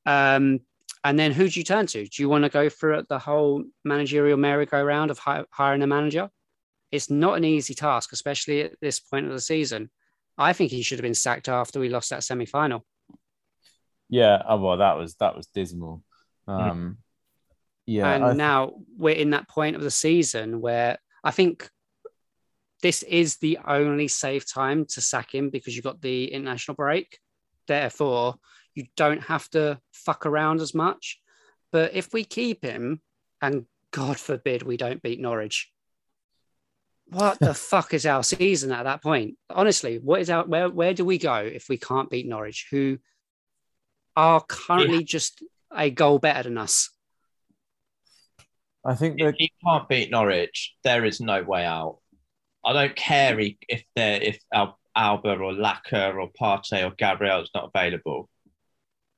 [SPEAKER 2] Um, and then who do you turn to? Do you want to go through the whole managerial merry-go-round of hi- hiring a manager? It's not an easy task, especially at this point of the season. I think he should have been sacked after we lost that semi-final.
[SPEAKER 1] Yeah, oh, well, that was that was dismal. Um, yeah,
[SPEAKER 2] and
[SPEAKER 1] I-
[SPEAKER 2] now we're in that point of the season where I think this is the only safe time to sack him because you've got the international break. Therefore, you don't have to fuck around as much. But if we keep him, and God forbid we don't beat Norwich, what the fuck is our season at that point? Honestly, what is our where where do we go if we can't beat Norwich, who are currently just a goal better than us?
[SPEAKER 1] I think
[SPEAKER 3] If
[SPEAKER 1] that
[SPEAKER 3] he can't beat Norwich, there is no way out. I don't care if they're if Al- Auba or Laca or Partey or Gabriel is not available.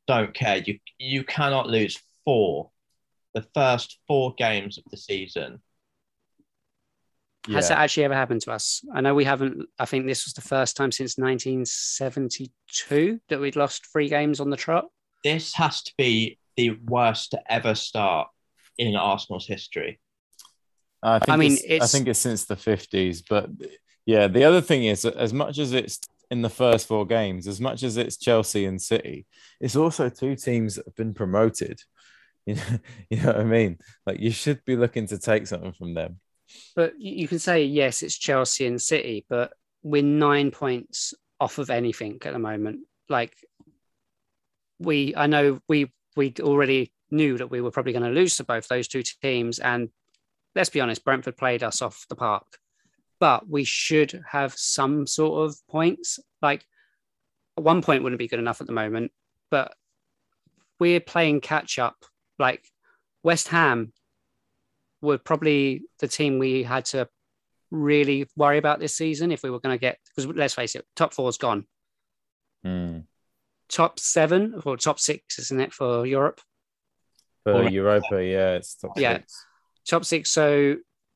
[SPEAKER 3] Don't care. You you cannot lose four, the first four games of the season.
[SPEAKER 2] Has
[SPEAKER 1] yeah.
[SPEAKER 2] that actually ever happened to us? I know we haven't. I think this was the first time since 1972 that we'd lost three games on the trot.
[SPEAKER 3] This has to be the worst to ever start in Arsenal's history.
[SPEAKER 1] I think
[SPEAKER 2] I mean,
[SPEAKER 1] it's, I think it's since the fifties, but yeah, the other thing is as much as it's in the first four games, as much as it's Chelsea and City, it's also two teams that have been promoted. You know, you know what I mean? Like you should be looking to take something from them.
[SPEAKER 2] But you can say yes, it's Chelsea and City, but we're nine points off of anything at the moment. Like we, I know we we already knew that we were probably going to lose to both those two teams, and let's be honest, Brentford played us off the park. But we should have some sort of points. Like one point wouldn't be good enough at the moment, but we're playing catch up. Like West Ham were probably the team we had to really worry about this season if we were going to get because let's face it, top four's gone.
[SPEAKER 1] Hmm.
[SPEAKER 2] Top seven or top six, isn't it, for Europe?
[SPEAKER 1] For
[SPEAKER 3] Or-
[SPEAKER 1] Europa, yeah, it's top
[SPEAKER 2] Yeah.
[SPEAKER 1] six.
[SPEAKER 2] Top six. So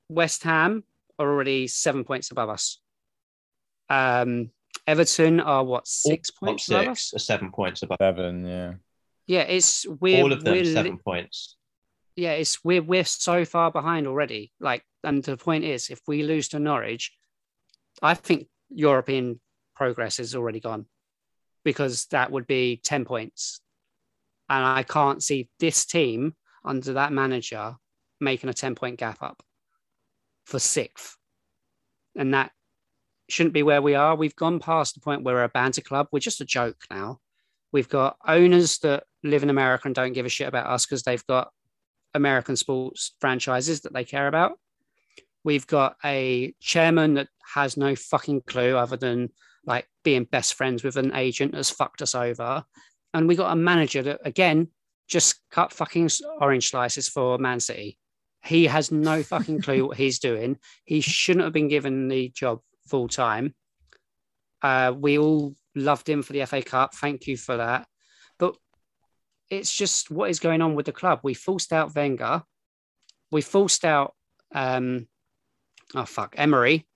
[SPEAKER 2] West Ham are already seven points above us. Um, Everton are what six
[SPEAKER 3] Top
[SPEAKER 2] points above
[SPEAKER 3] six
[SPEAKER 2] us?
[SPEAKER 3] are seven points above.
[SPEAKER 1] Seven, yeah.
[SPEAKER 2] Yeah, it's we're
[SPEAKER 3] All of them
[SPEAKER 2] we're
[SPEAKER 3] seven points.
[SPEAKER 2] Yeah, it's we're we're so far behind already. Like, and the point is, if we lose to Norwich, I think European progress is already gone because that would be ten points, and I can't see this team under that manager making a ten point gap up for sixth, and that shouldn't be where we are. We've gone past the point where we're a banter club. We're just a joke now. We've got owners that live in America and don't give a shit about us because they've got American sports franchises that they care about. We've got a chairman that has no fucking clue other than like being best friends with an agent that's fucked us over. And we got a manager that again just cut fucking orange slices for Man City. He has no fucking clue what he's doing. He shouldn't have been given the job full time. Uh, we all loved him for the FA Cup. Thank you for that. It's just what is going on with the club. We forced out Wenger. We forced out, um, oh fuck, Emery,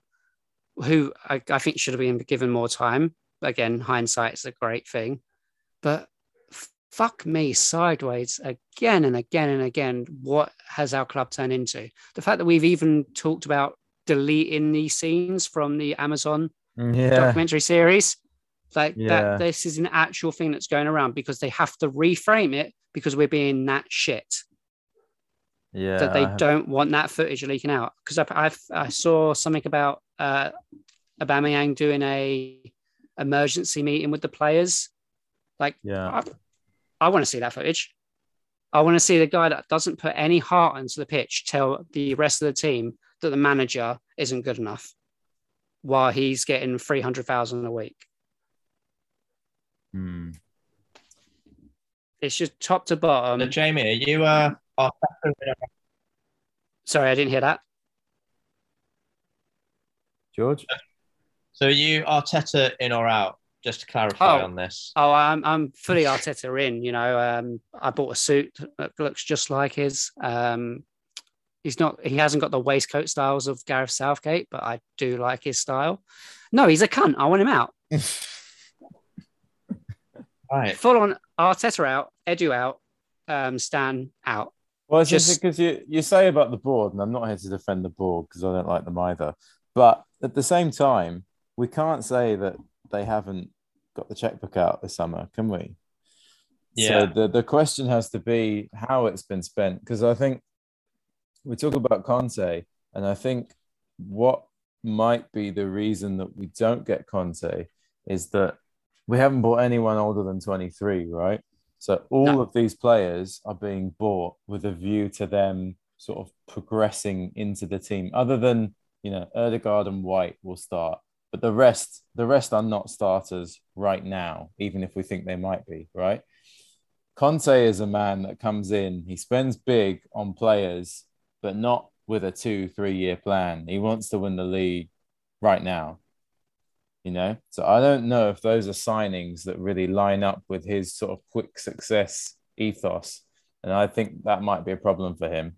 [SPEAKER 2] who I, I think should have been given more time. Again, hindsight is a great thing, but fuck me sideways again and again and again. What has our club turned into? The fact that we've even talked about deleting these scenes from the Amazon
[SPEAKER 1] Yeah.
[SPEAKER 2] documentary series. Like
[SPEAKER 1] Yeah.
[SPEAKER 2] that, this is an actual thing that's going around because they have to reframe it because we're being that shit
[SPEAKER 1] Yeah.
[SPEAKER 2] that they don't want that footage leaking out. Because I, I've, I saw something about uh, Aubameyang doing a emergency meeting with the players. Like,
[SPEAKER 1] Yeah.
[SPEAKER 2] I, I want to see that footage. I want to see the guy that doesn't put any heart into the pitch tell the rest of the team that the manager isn't good enough while he's getting 300,000 a week.
[SPEAKER 1] Hmm.
[SPEAKER 2] It's just top to bottom.
[SPEAKER 3] So, Jamie, are you uh, Arteta in or-
[SPEAKER 2] Sorry, I didn't hear that.
[SPEAKER 1] George?
[SPEAKER 3] so are you Arteta in or out? Just to clarify
[SPEAKER 2] Oh.
[SPEAKER 3] on this.
[SPEAKER 2] Oh, I'm I'm fully Arteta in. You know, um, I bought a suit that looks just like his. Um, he's not. He hasn't got the waistcoat styles of Gareth Southgate, but I do like his style. No, he's a cunt. I want him out.
[SPEAKER 3] Right.
[SPEAKER 2] Full on Arteta out, Edu out, um, Stan out.
[SPEAKER 1] Well, it's
[SPEAKER 2] Just-
[SPEAKER 1] just because you, you say about the board, and I'm not here to defend the board because I don't like them either. But at the same time, we can't say that they haven't got the checkbook out this summer, can we?
[SPEAKER 3] Yeah.
[SPEAKER 1] So the, the question has to be how it's been spent. Because I think we talk about Conte, and I think what might be the reason that we don't get Conte is that we haven't bought anyone older than 23, right? So all
[SPEAKER 2] No.
[SPEAKER 1] of these players are being bought with a view to them sort of progressing into the team. Other than you know, Odegaard and White will start, but the rest, the rest are not starters right now, even if we think they might be, right? Conte is a man that comes in, he spends big on players but not with a two, three year plan. He wants to win the league right now. You know, so I don't know if those are signings that really line up with his sort of quick success ethos. And I think that might be a problem for him.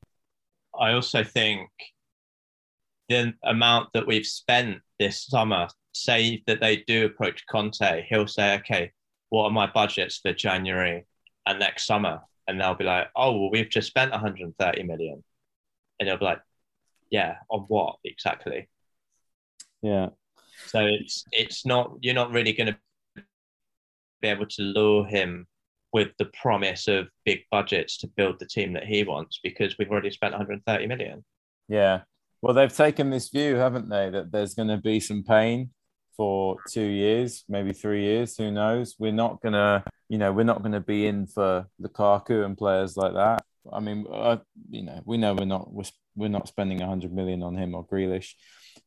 [SPEAKER 3] I also think the amount that we've spent this summer, say that they do approach Conte, he'll say, okay, what are my budgets for January and next summer? And they'll be like, oh, well, we've just spent 130 million. And he'll be like, yeah, on what exactly?
[SPEAKER 1] Yeah.
[SPEAKER 3] So it's it's not you're not really going to be able to lure him with the promise of big budgets to build the team that he wants because we've already spent 130 million.
[SPEAKER 1] Yeah. Well, they've taken this view, haven't they, that there's going to be some pain for two years, maybe three years. Who knows? We're not to, you know, we're not to be in for Lukaku and players like that. I mean, uh, you know, we know we're not we're, we're not spending 100 million on him or Grealish.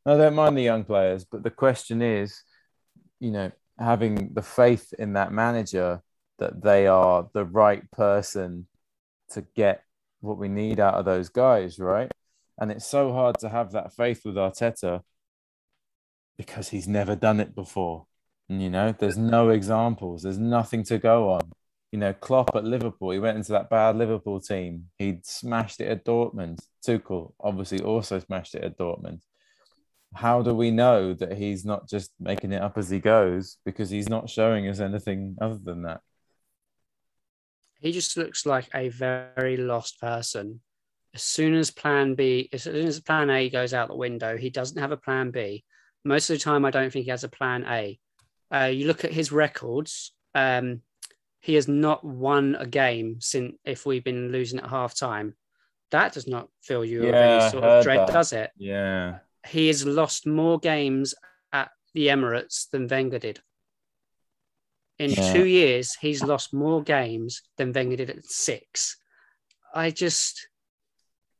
[SPEAKER 1] I don't mind the young players, but the question is, you know, having the faith in that manager that they are the right person to get what we need out of those guys, right? And it's so hard to have that faith with Arteta because he's never done it before. And, you know, there's no examples, there's nothing to go on. You know, Klopp at Liverpool, he went into that bad Liverpool team. He'd smashed it at Dortmund. Tuchel obviously also smashed it at Dortmund. How do we know that he's not just making it up as he goes because he's not showing us anything other than that?
[SPEAKER 2] He just looks like a very lost person. As soon as plan B, as soon as plan A goes out the window, he doesn't have a plan B. Most of the time, I don't think he has a plan A. Uh, you look at his records, um, he has not won a game since if we've been losing at half time. That does not fill you with any sort of dread,
[SPEAKER 1] that.
[SPEAKER 2] does it?
[SPEAKER 1] Yeah.
[SPEAKER 2] He has lost more games at the Emirates than Wenger did. In
[SPEAKER 1] Yeah.
[SPEAKER 2] two years, he's lost more games than Wenger did at six. I just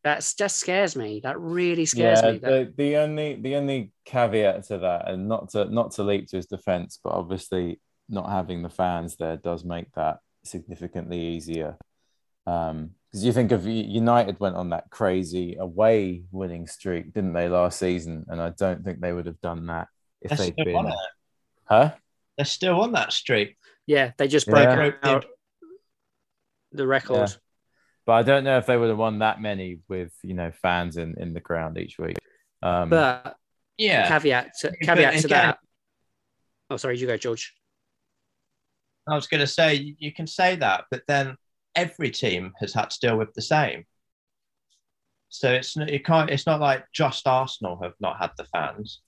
[SPEAKER 2] that's just scares me. That really scares
[SPEAKER 1] yeah,
[SPEAKER 2] me. That,
[SPEAKER 1] the, the only the only caveat to that, and not to not to leap to his defense, but obviously not having the fans there does make that significantly easier. Um, because you think of United went on that crazy away winning streak, didn't they, last season? And I don't think they would have done that if
[SPEAKER 3] They're
[SPEAKER 1] they'd
[SPEAKER 3] still
[SPEAKER 1] been.
[SPEAKER 3] on it.
[SPEAKER 1] Huh?
[SPEAKER 3] They're still on that streak.
[SPEAKER 2] yeah, they just broke
[SPEAKER 1] Yeah.
[SPEAKER 2] out the record.
[SPEAKER 1] Yeah. But I don't know if they would have won that many with you know fans in, in the ground each week. Um,
[SPEAKER 2] But
[SPEAKER 3] Yeah.
[SPEAKER 2] caveat to, caveat to
[SPEAKER 3] again-
[SPEAKER 2] that. Oh, sorry, you go, George.
[SPEAKER 3] I was going to say you- you can say that, but then every team has had to deal with the same. So it's you can't. It's not like just Arsenal have not had the fans.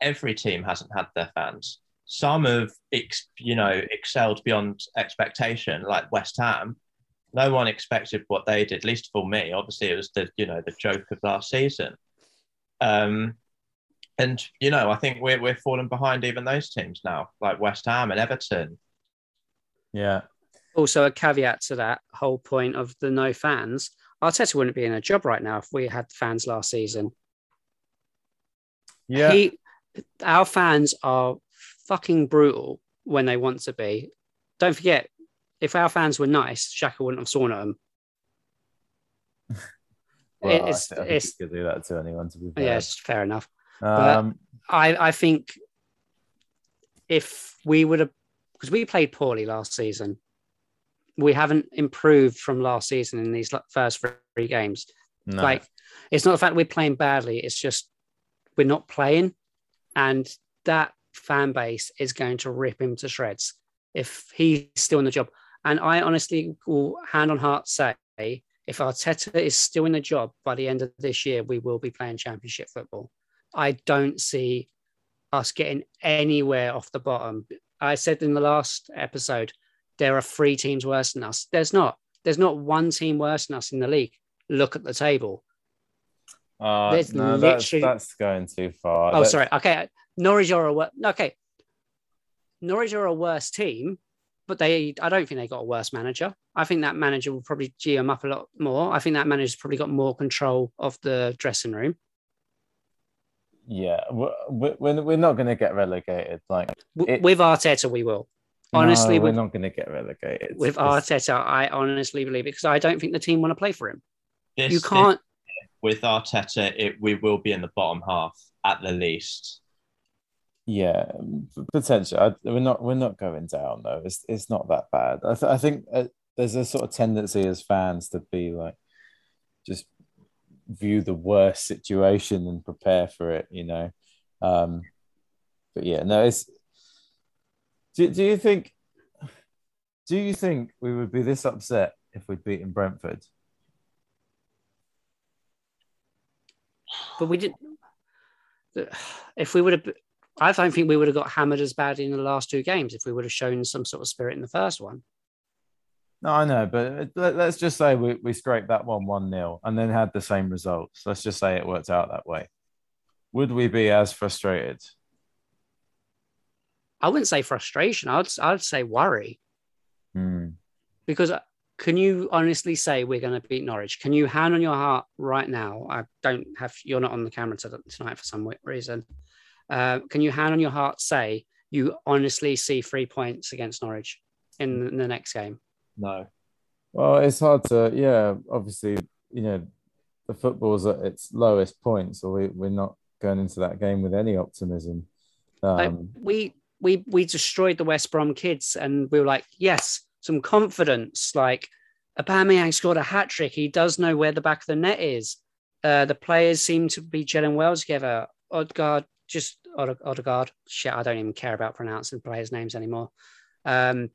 [SPEAKER 3] Every team hasn't had their fans. Some have, ex, you know, excelled beyond expectation, like West Ham. No one expected what they did, at least for me. Obviously, it was the you know the joke of last season. Um, and you know, I think we're we're falling behind even those teams now, like West Ham and Everton.
[SPEAKER 1] yeah,
[SPEAKER 2] Also, a caveat to that whole point of the no fans. Arteta wouldn't be in a job right now if we had fans last season.
[SPEAKER 1] yeah,
[SPEAKER 2] He, our fans are fucking brutal when they want to be. Don't forget, if our fans were nice, Xhaka wouldn't have sworn at them.
[SPEAKER 1] Well, I
[SPEAKER 2] it's-
[SPEAKER 1] I think
[SPEAKER 2] it's-
[SPEAKER 1] you could do that to anyone. To be fair.
[SPEAKER 2] Yeah, it's fair enough.
[SPEAKER 1] Um,
[SPEAKER 2] I, I think if we would have, because we played poorly last season, we haven't improved from last season in these first three games.
[SPEAKER 1] no.
[SPEAKER 2] Like, it's not the fact we're playing badly, it's just we're not playing. And that fan base is going to rip him to shreds if he's still in the job. And I honestly will hand on heart say, if Arteta is still in the job by the end of this year, we will be playing championship football. I don't see us getting anywhere off the bottom. I said in the last episode, there are three teams worse than us. There's not. There's not one team worse than us in the league. Look at the table.
[SPEAKER 1] Uh,
[SPEAKER 2] There's
[SPEAKER 1] no, that's,
[SPEAKER 2] literally-
[SPEAKER 1] that's going too far.
[SPEAKER 2] Oh,
[SPEAKER 1] That-
[SPEAKER 2] sorry. Okay, Norwich are a wor- okay. Norwich are a worse team, but they. I don't think they got a worse manager. I think that manager will probably g them up a lot more. I think that manager's probably got more control of the dressing room.
[SPEAKER 1] Yeah, we're, we're, we're not going to get relegated. Like, It-
[SPEAKER 2] with Arteta, we will. Honestly,
[SPEAKER 1] no, we're
[SPEAKER 2] with,
[SPEAKER 1] not going to get relegated.
[SPEAKER 2] with
[SPEAKER 1] It's-
[SPEAKER 2] Arteta, I honestly believe it because I don't think the team want to play for him.
[SPEAKER 3] This,
[SPEAKER 2] you can't.
[SPEAKER 3] with Arteta, it we will be in the bottom half at the least.
[SPEAKER 1] Yeah, potentially. I, we're not we're not going down though. It's it's not that bad. I, th- I think uh, there's a sort of tendency as fans to be like just view the worst situation and prepare for it. You know, um, but yeah, no. It's do, do you think do you think we would be this upset if we'd beaten Brentford?
[SPEAKER 2] But we didn't. If we would have, I don't think we would have got hammered as bad in the last two games if we would have shown some sort of spirit in the first one.
[SPEAKER 1] No, I know, but let's just say we, we scraped that one 1 0 and then had the same results. Let's just say it worked out that way. Would we be as frustrated?
[SPEAKER 2] I wouldn't say frustration. I'd, I'd say worry.
[SPEAKER 1] Hmm.
[SPEAKER 2] Because uh, can you honestly say we're going to beat Norwich? Can you hand on your heart right now? I don't have, you're not on the camera tonight for some reason. Uh, can you hand on your heart say you honestly see three points against Norwich in, in the next game?
[SPEAKER 3] No.
[SPEAKER 1] Well, it's hard to, yeah, obviously, you know, the football's at its lowest point, so we, we're not going into that game with any optimism. Um,
[SPEAKER 2] like we we we destroyed the West Brom kids, and we were like, yes, some confidence. Like Aubameyang scored a hat trick. He does know where the back of the net is. Uh, the players seem to be gelling well together. Odegaard, just Odegaard. Shit, I don't even care about pronouncing players' names anymore. Um,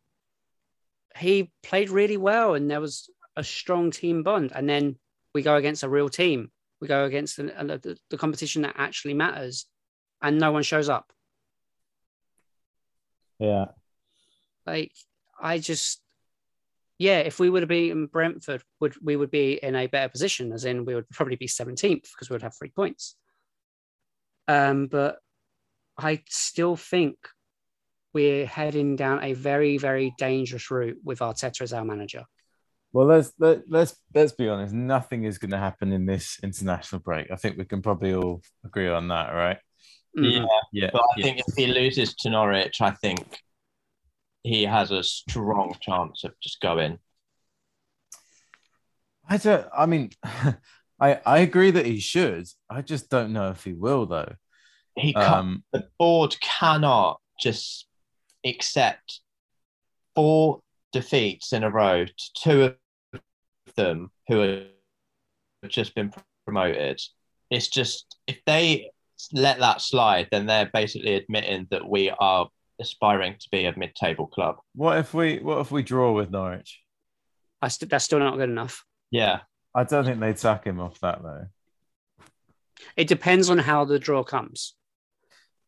[SPEAKER 2] he played really well, and there was a strong team bond. And then we go against a real team. We go against the, the, the competition that actually matters, and no one shows up.
[SPEAKER 1] Yeah.
[SPEAKER 2] Like I just yeah, if we would have been Brentford, would we would be in a better position, as in we would probably be 17th because we would have three points. Um, but I still think we're heading down a very, very dangerous route with Arteta as our manager.
[SPEAKER 1] Well, let's let, let's let's be honest. Nothing is going to happen in this international break. I think we can probably all agree on that, right?
[SPEAKER 3] Yeah,
[SPEAKER 1] Yeah,
[SPEAKER 3] but I
[SPEAKER 1] yeah.
[SPEAKER 3] think if he loses to Norwich, I think he has a strong chance of just going.
[SPEAKER 1] I don't. I mean, I I agree that he should. I just don't know if he will though.
[SPEAKER 3] He can't,
[SPEAKER 1] Um,
[SPEAKER 3] the board cannot just accept four defeats in a row to two of them who have just been promoted. It's just if they let that slide, then they're basically admitting that we are aspiring to be a mid-table club.
[SPEAKER 1] what if we what if we draw with Norwich?
[SPEAKER 2] I st- that's still not good enough.
[SPEAKER 3] Yeah,
[SPEAKER 1] I don't think they'd sack him off that though.
[SPEAKER 2] It depends on how the draw comes.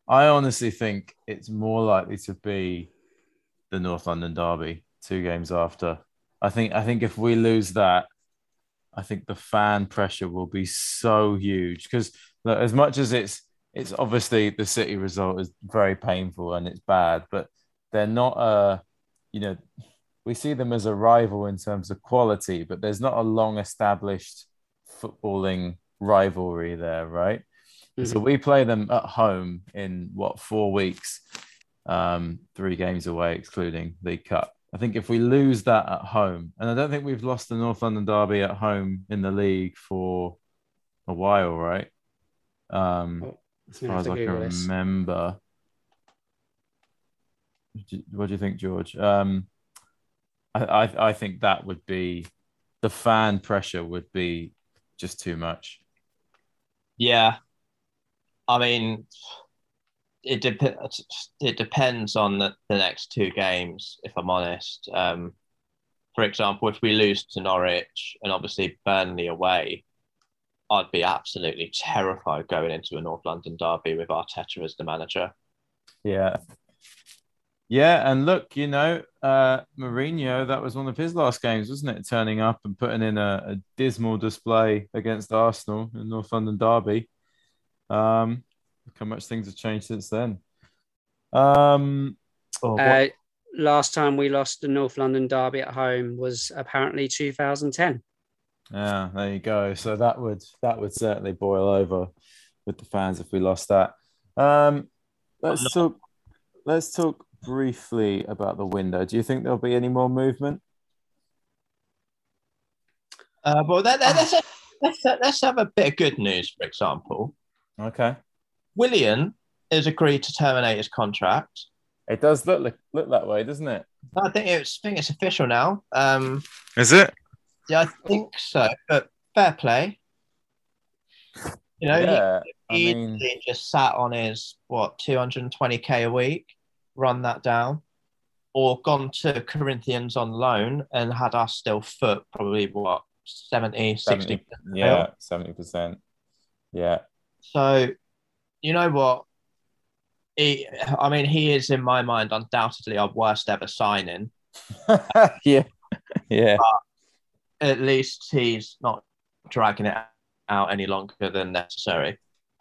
[SPEAKER 1] I honestly think it's more likely to be the North London derby two games after. I think I think if we lose that, I think the fan pressure will be so huge because as much as it's it's obviously the City result is very painful and it's bad, but they're not a you know we see them as a rival in terms of quality, but there's not a long established footballing rivalry there, right? So we play them at home in what four weeks, um, three games away, excluding the Cup. I think if we lose that at home, and I don't think we've lost the North London derby at home in the league for a while, right? Um, as far as I can
[SPEAKER 2] this.
[SPEAKER 1] remember. What do you think, George? Um, I, I I think that would be the fan pressure would be just too much.
[SPEAKER 3] yeah. I mean, it depends. It depends on the, the next two games. If I'm honest, um, for example, if we lose to Norwich and obviously Burnley away, I'd be absolutely terrified going into a North London derby with Arteta as the manager.
[SPEAKER 1] Yeah. Yeah, and look, you know, uh Mourinho, that was one of his last games, wasn't it? Turning up and putting in a, a dismal display against Arsenal in North London Derby. Um, look how much things have changed since then. Um, oh,
[SPEAKER 2] Uh, last time we lost the North London derby at home was apparently 2010.
[SPEAKER 1] Yeah, there you go. So that would that would certainly boil over with the fans if we lost that. Um, let's talk. Let's talk briefly about the window. Do you think there'll be any more movement?
[SPEAKER 3] Uh, but that, that, that's a, let's, let's have a bit of good news, for example.
[SPEAKER 1] Okay.
[SPEAKER 3] Willian has agreed to terminate his contract.
[SPEAKER 1] It does look look, look that way, doesn't it?
[SPEAKER 3] I think it's I think it's official now. Um,
[SPEAKER 4] Is it?
[SPEAKER 3] Yeah, I think so. But fair play. You know,
[SPEAKER 1] yeah. I
[SPEAKER 3] he
[SPEAKER 1] mean,
[SPEAKER 3] easily just sat on his what 220k a week, run that down, or gone to Corinthians on loan and had us still foot probably what 70, 60.
[SPEAKER 1] 70, yeah, seventy percent. Yeah.
[SPEAKER 3] So, you know what? He, I mean, he is in my mind undoubtedly our worst ever signing.
[SPEAKER 1] yeah. Yeah.
[SPEAKER 3] At least he's not dragging it out any longer than necessary.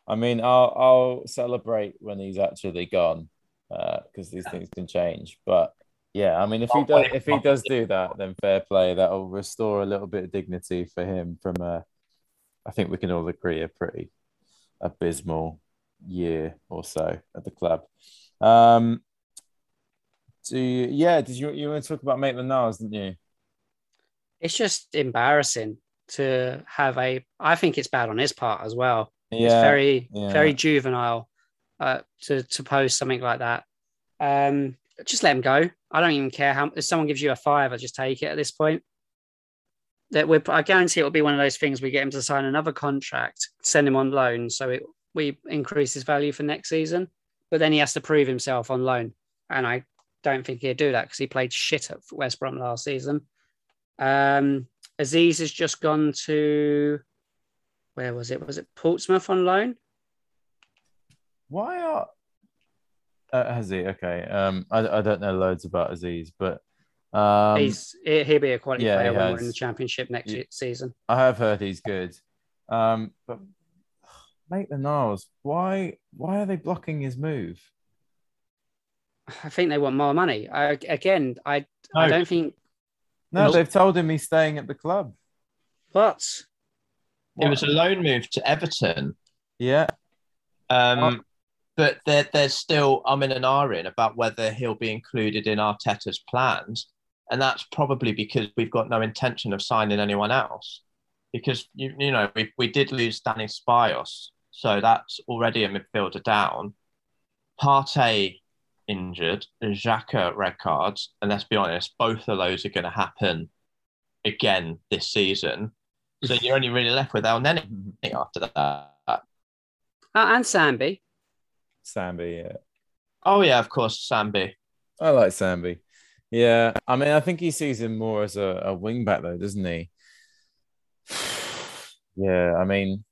[SPEAKER 1] I mean, I'll I'll celebrate when he's actually gone, because these things can change. But yeah, I mean, if he does if he does do that, then fair play. That'll restore a little bit of dignity for him from a. I think we can all agree a pretty abysmal year or so at the club. Um, do you, yeah? Did you you want to talk about Maitland Niles, didn't you?
[SPEAKER 2] It's just embarrassing to have a. I think it's bad on his part as well.
[SPEAKER 1] Yeah.
[SPEAKER 2] It's very,
[SPEAKER 1] yeah.
[SPEAKER 2] very juvenile uh, to to post something like that. Um, just let him go. I don't even care how. If someone gives you a five, I just take it at this point. That we, I guarantee it will be one of those things. We get him to sign another contract, send him on loan, so it we increase his value for next season. But then he has to prove himself on loan, and I don't think he'd do that because he played shit at West Brom last season. Um, Azeez has just gone to where was it? Was it Portsmouth on loan?
[SPEAKER 1] Why are uh, has he? Okay. Um, I, I don't know loads about Azeez, but um,
[SPEAKER 2] He's he- he'll be a quality
[SPEAKER 1] yeah,
[SPEAKER 2] player when we're in the championship next season.
[SPEAKER 1] I have heard he's good. Um, but Maitland Niles, why why are they blocking his move?
[SPEAKER 2] I think they want more money. I, again, I I don't think
[SPEAKER 1] No,
[SPEAKER 3] Nope.
[SPEAKER 1] they've told him he's staying at the club.
[SPEAKER 2] what
[SPEAKER 3] It was a loan move to Everton.
[SPEAKER 1] Yeah.
[SPEAKER 3] Um,
[SPEAKER 1] Oh.
[SPEAKER 3] but there, there's still I'm in an R in about whether he'll be included in Arteta's plans, and that's probably because we've got no intention of signing anyone else. Because you you know we we did lose Dani Ceballos, so that's already a midfielder down. Partey injured, Xhaka red cards, and let's be honest, both of those are going to happen again this season. So you're only really left with Elneny after that.
[SPEAKER 2] uh, and Sambi.
[SPEAKER 1] Sambi, yeah.
[SPEAKER 3] Oh yeah, of course, Sambi.
[SPEAKER 1] I like Sambi. Yeah. I mean, I think he sees him more as a, a wing back though, doesn't he? yeah, I mean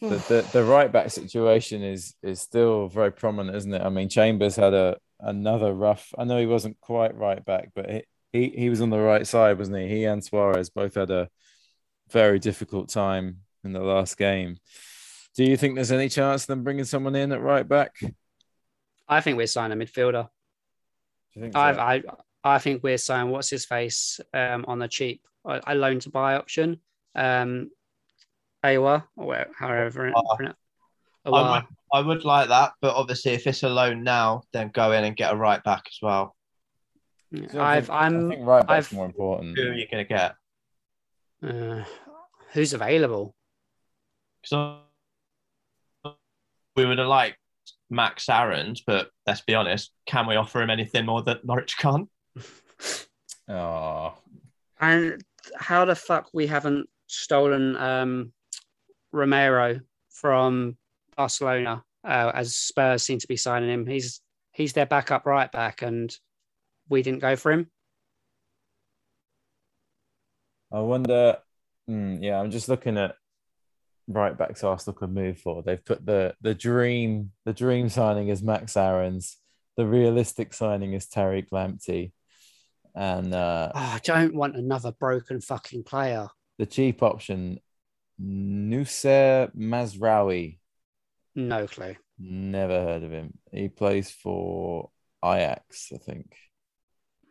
[SPEAKER 1] the, the, the right back situation is is still very prominent, isn't it? I mean, Chambers had a another rough. I know he wasn't quite right back, but he, he, he was on the right side, wasn't he? He and Soares both had a very difficult time in the last game. Do you think there's any chance of them bringing someone in at right back?
[SPEAKER 2] I think we're signing a midfielder.
[SPEAKER 1] you think so?
[SPEAKER 2] I I I think we're signing what's his face um, on the cheap, a, a loan to buy option. Um, Aouar or however. it-
[SPEAKER 3] Aouar. I would, I would like that, but obviously, if it's a loan now, then go in and get a right back as well.
[SPEAKER 1] So I
[SPEAKER 2] I've
[SPEAKER 1] think, I
[SPEAKER 2] I'm
[SPEAKER 1] think right back's
[SPEAKER 2] I've-
[SPEAKER 1] more important.
[SPEAKER 3] Who are you going to get?
[SPEAKER 2] uh, who's available?
[SPEAKER 3] So we would have liked Max Aarons, but let's be honest, can we offer him anything more that Norwich can't?
[SPEAKER 1] Oh,
[SPEAKER 2] And how the fuck we haven't stolen um, Romero from Barcelona uh, as Spurs seem to be signing him. He's he's their backup right back, and we didn't go for him.
[SPEAKER 1] I wonder. hmm, yeah, I'm just looking at right backs Arsenal could move for. They've put the the dream the dream signing is Max Aarons. The realistic signing is Tariq Lamptey, and uh,
[SPEAKER 2] Oh, I don't want another broken fucking player.
[SPEAKER 1] the cheap option, Noussair Mazraoui.
[SPEAKER 2] No clue.
[SPEAKER 1] Never heard of him. He plays for Ajax, I think.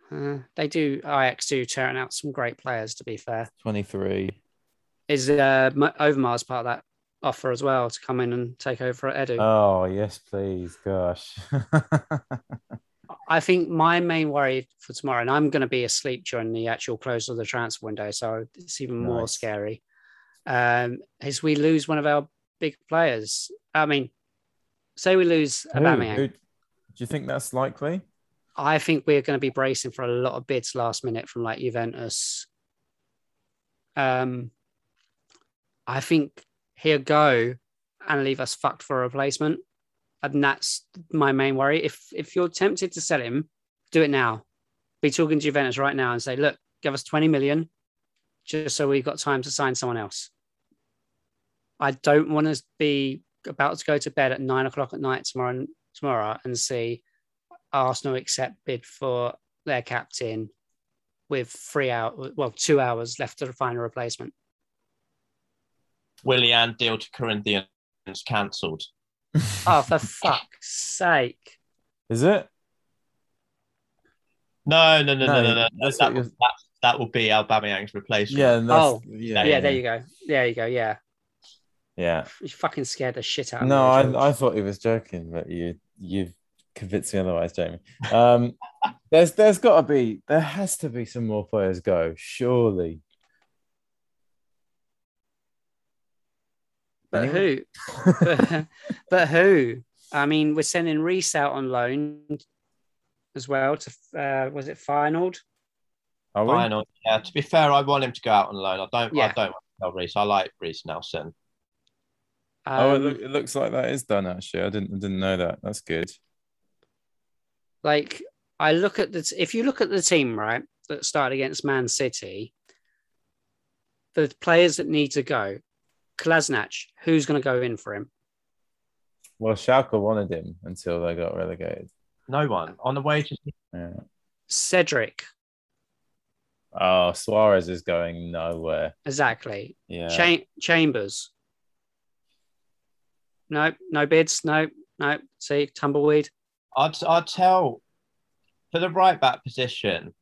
[SPEAKER 2] Uh, they do Ajax do turn out some great players. To be fair,
[SPEAKER 1] 23.
[SPEAKER 2] is uh, M- Overmars part of that offer as well to come in and take over at Edu?
[SPEAKER 1] Oh, yes, please. Gosh.
[SPEAKER 2] I think my main worry for tomorrow, and I'm going to be asleep during the actual close of the transfer window, so it's even more scary. Um, is we lose one of our big players. I mean, say we lose
[SPEAKER 1] Who?
[SPEAKER 2] Aubameyang.
[SPEAKER 1] Who- do you think that's likely?
[SPEAKER 2] I think we're going to be bracing for a lot of bids last minute from like Juventus. Um, I think he'll go and leave us fucked for a replacement, and that's my main worry. If if you're tempted to sell him, do it now. Be talking to Juventus right now and say, look, give us twenty million, just so we've got time to sign someone else. I don't want to be about to go to bed at nine o'clock at night tomorrow tomorrow and see Arsenal accept bid for their captain with three hours, well, two hours left to find a replacement.
[SPEAKER 3] Willian deal to Corinthians cancelled.
[SPEAKER 2] Oh, for fuck's sake.
[SPEAKER 1] Is it?
[SPEAKER 3] No, no, no, no,
[SPEAKER 1] No,
[SPEAKER 3] no, no. no.
[SPEAKER 1] that's
[SPEAKER 3] That, will,
[SPEAKER 1] you're-
[SPEAKER 3] that, that will be Aubameyang's replacement.
[SPEAKER 1] Yeah. and that's-
[SPEAKER 2] Oh,
[SPEAKER 1] yeah.
[SPEAKER 2] Yeah, there you go. There you go. Yeah.
[SPEAKER 1] Yeah.
[SPEAKER 2] You fucking scared the shit out of
[SPEAKER 1] No,
[SPEAKER 2] me. George.
[SPEAKER 1] I, I thought he was joking, but you you've convinced me otherwise, Jamie. Um, there's there's got to be there has to be some more players go, surely.
[SPEAKER 2] But who? but who? I mean, we're sending Reiss out on loan as well to, uh, was it Feyenoord?
[SPEAKER 1] Are we?
[SPEAKER 3] Yeah, to be fair, I want him to go out on loan. I don't.
[SPEAKER 2] Yeah.
[SPEAKER 3] I don't want to tell Reiss. I like Reiss Nelson.
[SPEAKER 1] Oh, it,
[SPEAKER 2] Um,
[SPEAKER 1] look, it looks like that is done actually. I didn't I didn't know that. That's good.
[SPEAKER 2] like I look at the if you look at the team right that started against Man City, the players that need to go, Kolasinac, who's going to go in for him?
[SPEAKER 1] Well, Schalke wanted him until they got relegated.
[SPEAKER 3] No one on the wages.
[SPEAKER 1] Yeah.
[SPEAKER 2] Cedric,
[SPEAKER 1] Oh, Soares is going nowhere.
[SPEAKER 2] exactly.
[SPEAKER 1] Yeah.
[SPEAKER 2] Cha- Chambers. No, no bids. No, no. See, tumbleweed.
[SPEAKER 3] I'd I'd tell for the right back position.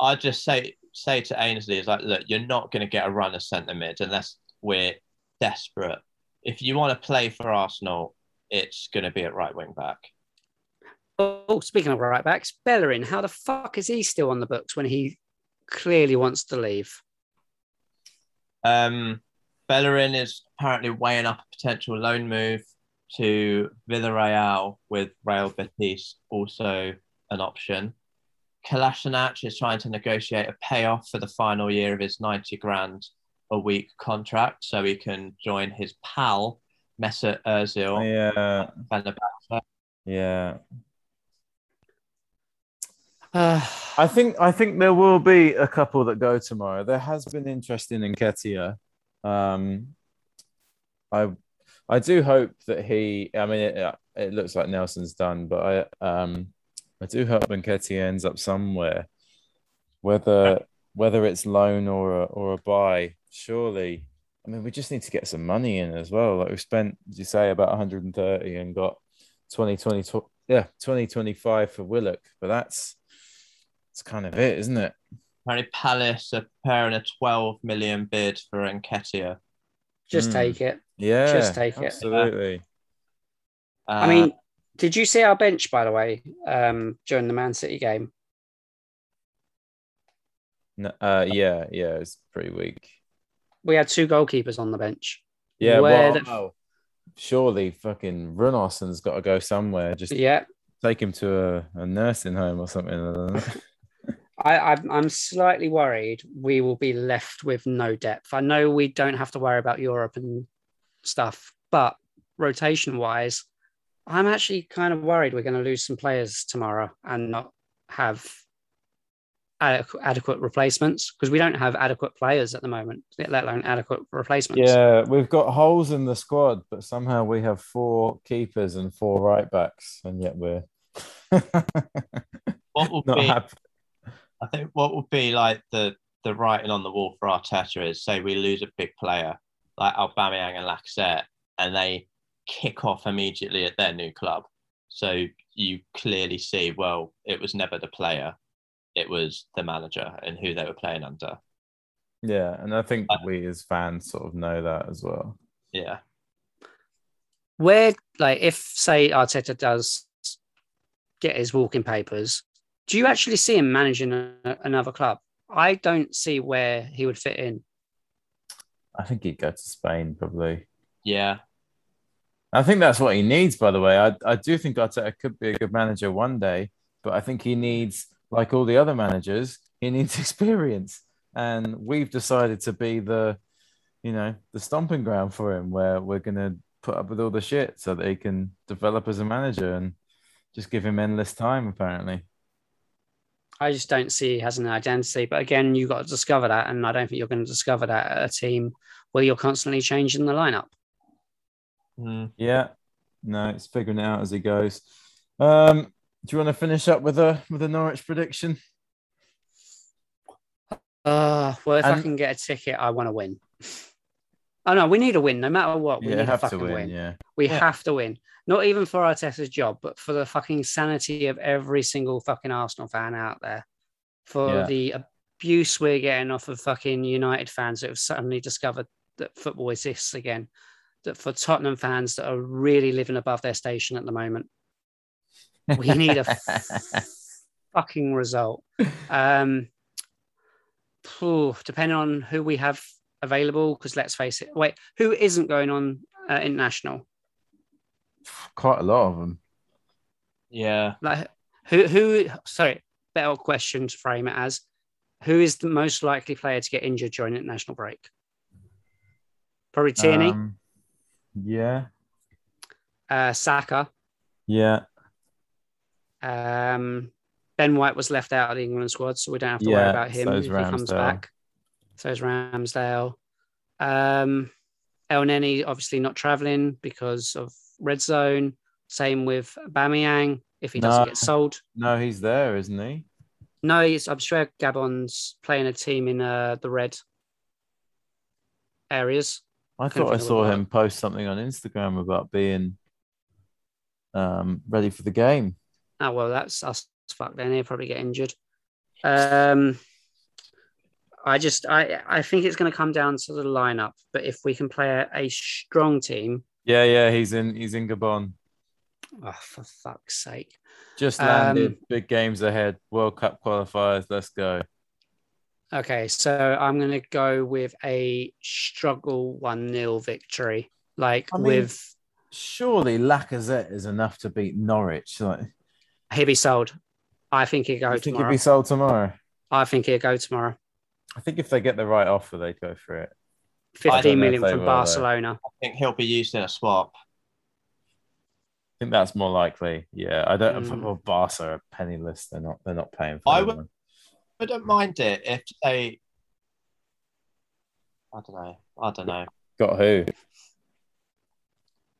[SPEAKER 3] I'd just say say to Ainsley is like, look, you're not going to get a run of centre mid unless we're desperate. If you want to play for Arsenal, it's going to be at right wing back.
[SPEAKER 2] Oh, speaking of right backs, Bellerin. How the fuck is he still on the books when he clearly wants to leave?
[SPEAKER 3] Um, Bellerin is apparently weighing up a potential loan move to Villarreal with Real Betis also an option. Kolasinac is trying to negotiate a payoff for the final year of his 90 grand a week contract so he can join his pal, Mesut Ozil.
[SPEAKER 1] Yeah. Yeah.
[SPEAKER 2] Uh,
[SPEAKER 1] I think I think there will be a couple that go tomorrow. There has been interest in Nketiah. Um, I I do hope that he. I mean, it, it looks like Nelson's done, but I um I do hope Nketiah ends up somewhere, whether whether it's loan or a, or a buy. Surely, I mean, we just need to get some money in as well. Like we spent, as you say, about 130 and got 2020, yeah, 2025 for Willock, but that's that's kind of it, isn't it?
[SPEAKER 3] Apparently, Palace are preparing a 12 million bid for Nketiah.
[SPEAKER 2] just
[SPEAKER 1] Mm.
[SPEAKER 2] take it.
[SPEAKER 1] Yeah,
[SPEAKER 2] Just take it.
[SPEAKER 1] Absolutely.
[SPEAKER 2] I mean, did you see our bench, by the way, um, during the Man City game?
[SPEAKER 1] No, uh, yeah, yeah, it's pretty weak.
[SPEAKER 2] We had two goalkeepers on the bench.
[SPEAKER 1] Yeah,
[SPEAKER 2] Where
[SPEAKER 1] well,
[SPEAKER 2] the-
[SPEAKER 1] oh, surely fucking Runarsson's got to go somewhere. Just
[SPEAKER 2] Yeah,
[SPEAKER 1] take him to a, a nursing home or something. I don't know.
[SPEAKER 2] I, I'm, I'm slightly worried we will be left with no depth. I know we don't have to worry about Europe and stuff, but rotation wise, I'm actually kind of worried we're going to lose some players tomorrow and not have adequate, adequate replacements because we don't have adequate players at the moment, let alone adequate replacements.
[SPEAKER 1] yeah, we've got holes in the squad, but somehow we have four keepers and four right backs, and yet we're
[SPEAKER 3] what will
[SPEAKER 1] not
[SPEAKER 3] be
[SPEAKER 1] happy.
[SPEAKER 3] I think what would be like the the writing on the wall for Arteta is say we lose a big player like Aubameyang and Lacazette, and they kick off immediately at their new club. So you clearly see, well, it was never the player, it was the manager and who they were playing under.
[SPEAKER 1] Yeah, and I think
[SPEAKER 3] Uh,
[SPEAKER 1] we as fans sort of know that as well.
[SPEAKER 3] Yeah,
[SPEAKER 2] Where, like, if say Arteta does get his walking papers, do you actually see him managing a, another club? I don't see where he would fit in.
[SPEAKER 1] I think he'd go to Spain probably.
[SPEAKER 3] Yeah,
[SPEAKER 1] I think that's what he needs, by the way. I, I do think Arteta could be a good manager one day, but I think he needs, like all the other managers, he needs experience. And we've decided to be the, you know, the stomping ground for him where we're going to put up with all the shit so that he can develop as a manager and just give him endless time, apparently.
[SPEAKER 2] I just don't see he has an identity. But again, you've got to discover that. And I don't think you're going to discover that at a team where you're constantly changing the lineup.
[SPEAKER 3] Mm.
[SPEAKER 1] Yeah. No, it's figuring it out as he goes. Um, do you want to finish up with a with a Norwich prediction?
[SPEAKER 2] Uh, well, if I can get a ticket, I want to win. Oh no, we need a win no matter what. We
[SPEAKER 1] yeah,
[SPEAKER 2] need a
[SPEAKER 1] have to
[SPEAKER 2] fucking
[SPEAKER 1] win,
[SPEAKER 2] win.
[SPEAKER 1] Yeah.
[SPEAKER 2] We
[SPEAKER 3] Yeah.
[SPEAKER 2] have to win. Not even for Arteta's job, but for the fucking sanity of every single fucking Arsenal fan out there. For
[SPEAKER 1] Yeah.
[SPEAKER 2] the abuse we're getting off of fucking United fans that have suddenly discovered that football exists again. That for Tottenham fans that are really living above their station at the moment. We need a fucking result. Um, phew, depending on who we have available, because let's face it. Wait, who isn't going on uh, international?
[SPEAKER 1] Quite a lot of them.
[SPEAKER 3] yeah.
[SPEAKER 2] Like who? Who? Sorry, better question to frame it as: Who is the most likely player to get injured during international break? Probably Tierney,
[SPEAKER 1] Um, yeah.
[SPEAKER 2] uh, Saka.
[SPEAKER 1] Yeah.
[SPEAKER 2] Um, ben White was left out of the England squad, so we don't have to worry about him
[SPEAKER 1] so's
[SPEAKER 2] if he comes
[SPEAKER 1] Ramsdale.
[SPEAKER 2] back. So is Ramsdale. Um, Elneny obviously not traveling because of red zone. Same with Aubameyang if he doesn't
[SPEAKER 1] No.
[SPEAKER 2] get sold.
[SPEAKER 1] No, he's there, isn't he?
[SPEAKER 2] No, he's, I'm sure Gabon's playing a team in uh, the red areas.
[SPEAKER 1] I thought I saw him post something on Instagram about being um, ready for the game.
[SPEAKER 2] Oh well, that's us. Fuck. Then he'll probably get injured. Um, I just, I, I think it's going to come down to the lineup. But if we can play a, a strong team,
[SPEAKER 1] Yeah, yeah, he's in he's in Gabon.
[SPEAKER 2] oh for fuck's sake,
[SPEAKER 1] Just landed,
[SPEAKER 2] Um,
[SPEAKER 1] big games ahead, World Cup qualifiers. Let's go.
[SPEAKER 2] Okay, so I'm going to go with a struggle 1 0 victory. Like
[SPEAKER 1] I mean-
[SPEAKER 2] with
[SPEAKER 1] Surely Lacazette is enough to beat Norwich. Like,
[SPEAKER 2] he'll be sold. I think he'll go
[SPEAKER 1] you think he'd
[SPEAKER 2] tomorrow.
[SPEAKER 1] be sold tomorrow?
[SPEAKER 2] I think he'll go tomorrow.
[SPEAKER 1] I think if they get the right offer, they'd go for it.
[SPEAKER 3] I
[SPEAKER 2] 15
[SPEAKER 1] don't know
[SPEAKER 2] million
[SPEAKER 1] if they
[SPEAKER 2] from
[SPEAKER 1] will, though.
[SPEAKER 2] Barcelona.
[SPEAKER 3] I think he'll be used in a swap.
[SPEAKER 1] I think that's more likely. Yeah, I don't.
[SPEAKER 2] Mm.
[SPEAKER 1] Well, Barca are penniless. They're not. They're not paying for.
[SPEAKER 3] I
[SPEAKER 1] anyone.
[SPEAKER 3] would- I don't mind it if they. I don't know. I don't know.
[SPEAKER 1] Got who?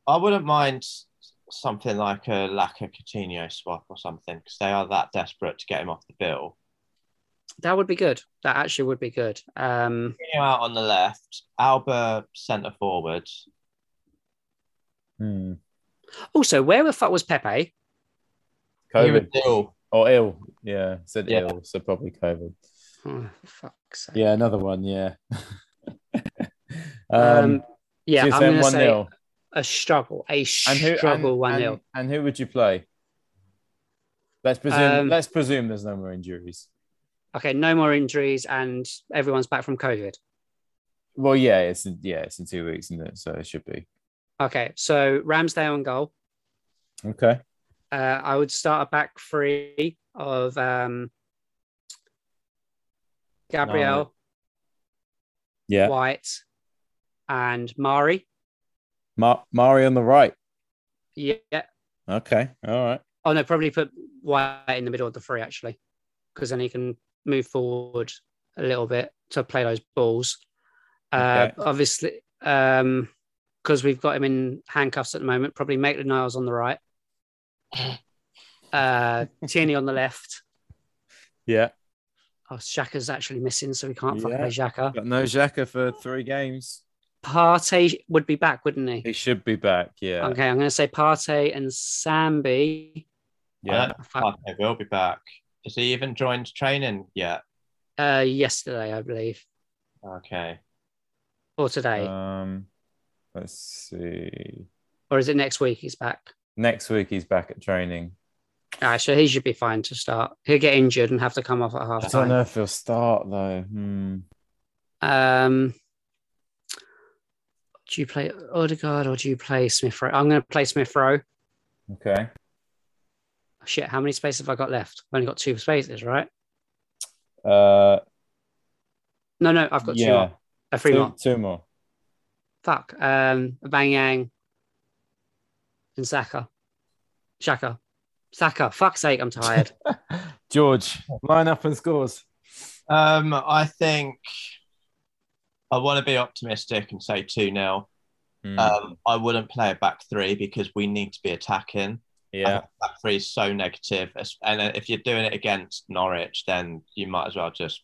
[SPEAKER 3] I wouldn't mind something like a Laca Coutinho swap or something because they are that desperate to get him off the bill.
[SPEAKER 2] That would be good. That actually would be good. Um,
[SPEAKER 3] Coutinho out on the left, Auba centre forward.
[SPEAKER 1] Hmm.
[SPEAKER 2] also, where the fuck was Pepe?
[SPEAKER 3] He was
[SPEAKER 1] COVID
[SPEAKER 3] ill.
[SPEAKER 1] or ill? Yeah, said
[SPEAKER 3] Yeah.
[SPEAKER 1] ill, so probably COVID.
[SPEAKER 2] Oh, fuck's sake.
[SPEAKER 1] Yeah, another one. Yeah.
[SPEAKER 2] Um,
[SPEAKER 1] um,
[SPEAKER 2] yeah,
[SPEAKER 1] so
[SPEAKER 2] I'm
[SPEAKER 1] saying
[SPEAKER 2] going to say
[SPEAKER 1] 1-0.
[SPEAKER 2] a struggle, a
[SPEAKER 1] and who
[SPEAKER 2] struggle
[SPEAKER 1] and,
[SPEAKER 2] 1 0.
[SPEAKER 1] and, and who would you play? Let's presume.
[SPEAKER 2] Um,
[SPEAKER 1] let's presume there's no more injuries.
[SPEAKER 2] Okay, no more injuries and everyone's back from COVID.
[SPEAKER 1] Well, yeah, it's in, yeah, it's in two weeks, isn't it? So it should be
[SPEAKER 2] Okay, so Ramsdale on goal.
[SPEAKER 1] okay.
[SPEAKER 2] Uh, I would start a back three of um, Gabriel,
[SPEAKER 1] Yeah,
[SPEAKER 2] White, and Mari.
[SPEAKER 1] Ma- Mari on the right.
[SPEAKER 2] Yeah.
[SPEAKER 1] Okay, all right.
[SPEAKER 2] Oh no, probably put White in the middle of the three actually, because then he can move forward a little bit to play those balls. Uh,
[SPEAKER 1] Okay.
[SPEAKER 2] Obviously, um, because we've got him in handcuffs at the moment, probably Maitland Niles on the right. Uh, Tierney on the left.
[SPEAKER 1] Yeah,
[SPEAKER 2] Oh, Xhaka's actually missing, so we can't
[SPEAKER 1] Yeah.
[SPEAKER 2] play Xhaka.
[SPEAKER 1] got no Xhaka for three games.
[SPEAKER 2] Partey would be back, wouldn't he?
[SPEAKER 1] He should be back. Yeah,
[SPEAKER 2] Okay, I'm going to say Partey and Sambi.
[SPEAKER 1] yeah.
[SPEAKER 3] I don't think will be back. Has he even joined training yet?
[SPEAKER 2] Uh, yesterday, I believe,
[SPEAKER 3] Okay.
[SPEAKER 2] or today,
[SPEAKER 1] Um, let's see.
[SPEAKER 2] or is it next week? He's back.
[SPEAKER 1] Next week he's back at training.
[SPEAKER 2] All right, so he should be fine to start. He'll get injured and have to come off at half.
[SPEAKER 1] I
[SPEAKER 2] don't
[SPEAKER 1] know if he'll start though. Hmm.
[SPEAKER 2] Um, Do you play Odegaard or do you play Smith Rowe? I'm going to play Smith Rowe.
[SPEAKER 1] Okay.
[SPEAKER 2] Shit, how many spaces have I got left? I've only got two spaces, right?
[SPEAKER 1] Uh,
[SPEAKER 2] No, no, I've got two
[SPEAKER 1] yeah,
[SPEAKER 2] more. Uh, three
[SPEAKER 1] two,
[SPEAKER 2] more.
[SPEAKER 1] two more.
[SPEAKER 2] Fuck. Um, Bang Yang and Saka. Shaka. Saka. Fuck's sake, I'm tired.
[SPEAKER 1] George, line up and scores.
[SPEAKER 3] Um, I think I want to be optimistic and say 2 0.
[SPEAKER 1] Hmm.
[SPEAKER 3] Um, I wouldn't play a back three because we need to be attacking.
[SPEAKER 1] Yeah,
[SPEAKER 3] three is so negative. And if you're doing it against Norwich, then you might as well just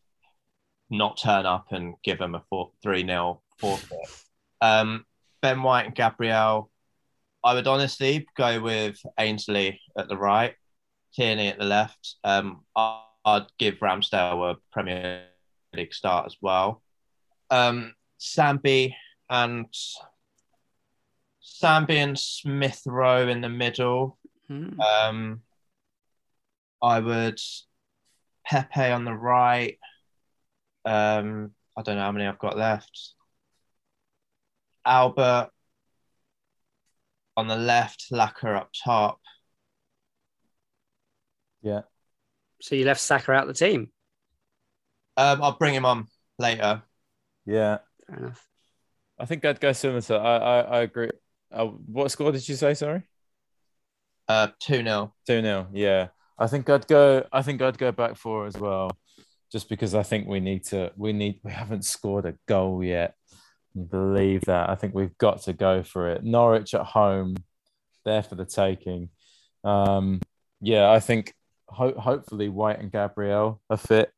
[SPEAKER 3] not turn up and give them a 4 3 0 forfeit. Um, ben White and Gabriel, I would honestly go with Ainsley at the right, Tierney at the left. Um, I'd give Ramsdale a Premier League start as well. Um, Sambi and Sambi and Smith Rowe in the middle.
[SPEAKER 2] Hmm.
[SPEAKER 3] Um, I would Pepe on the right. Um, I don't know how many I've got left. Albert on the left, Laca up top.
[SPEAKER 1] yeah.
[SPEAKER 2] So you left Saka out the team.
[SPEAKER 3] Um, I'll bring him on later.
[SPEAKER 1] Yeah,
[SPEAKER 2] Fair enough.
[SPEAKER 1] I think I'd go similar to. I I, I agree. Uh, what score did you say? Sorry,
[SPEAKER 3] Uh, 2 0.
[SPEAKER 1] two 0 Yeah, I think I'd go. I think I'd go back four as well, just because I think we need to. We need. We haven't scored a goal yet. You believe that? I think we've got to go for it. Norwich at home, there for the taking. Um, yeah, I think ho- hopefully White and Gabriel are fit.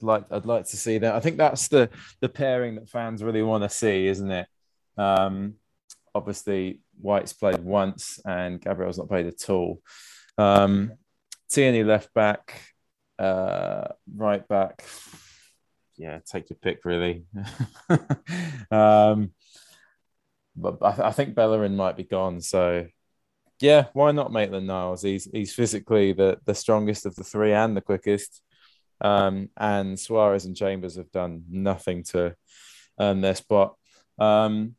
[SPEAKER 1] Like I'd like to see that. I think that's the the pairing that fans really want to see, isn't it? Um, obviously, White's played once and Gabriel's not played at all. Um, Tierney left back, uh, right back. Yeah, take your pick, really. um, but I, I think Bellerin might be gone, so yeah, why not Maitland Niles? He's he's physically the the strongest of the three and the quickest. Um, and Soares and Chambers have done nothing to earn their spot. Um,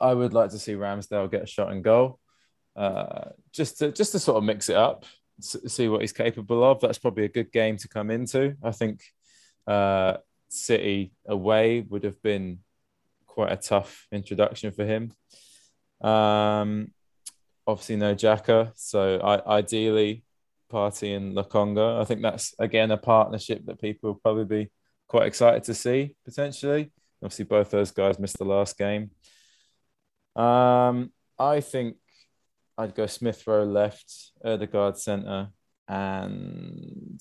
[SPEAKER 1] I would like to see Ramsdale get a shot and goal, uh, just to just to sort of mix it up, see what he's capable of. That's probably a good game to come into. I think uh, City away would have been quite a tough introduction for him. Um, obviously no Xhaka, so I, ideally Partey and Lokonga. I think that's again a partnership that people will probably be quite excited to see potentially. Obviously, both those guys missed the last game. Um, I think I'd go Smith Rowe left, Odegaard centre, and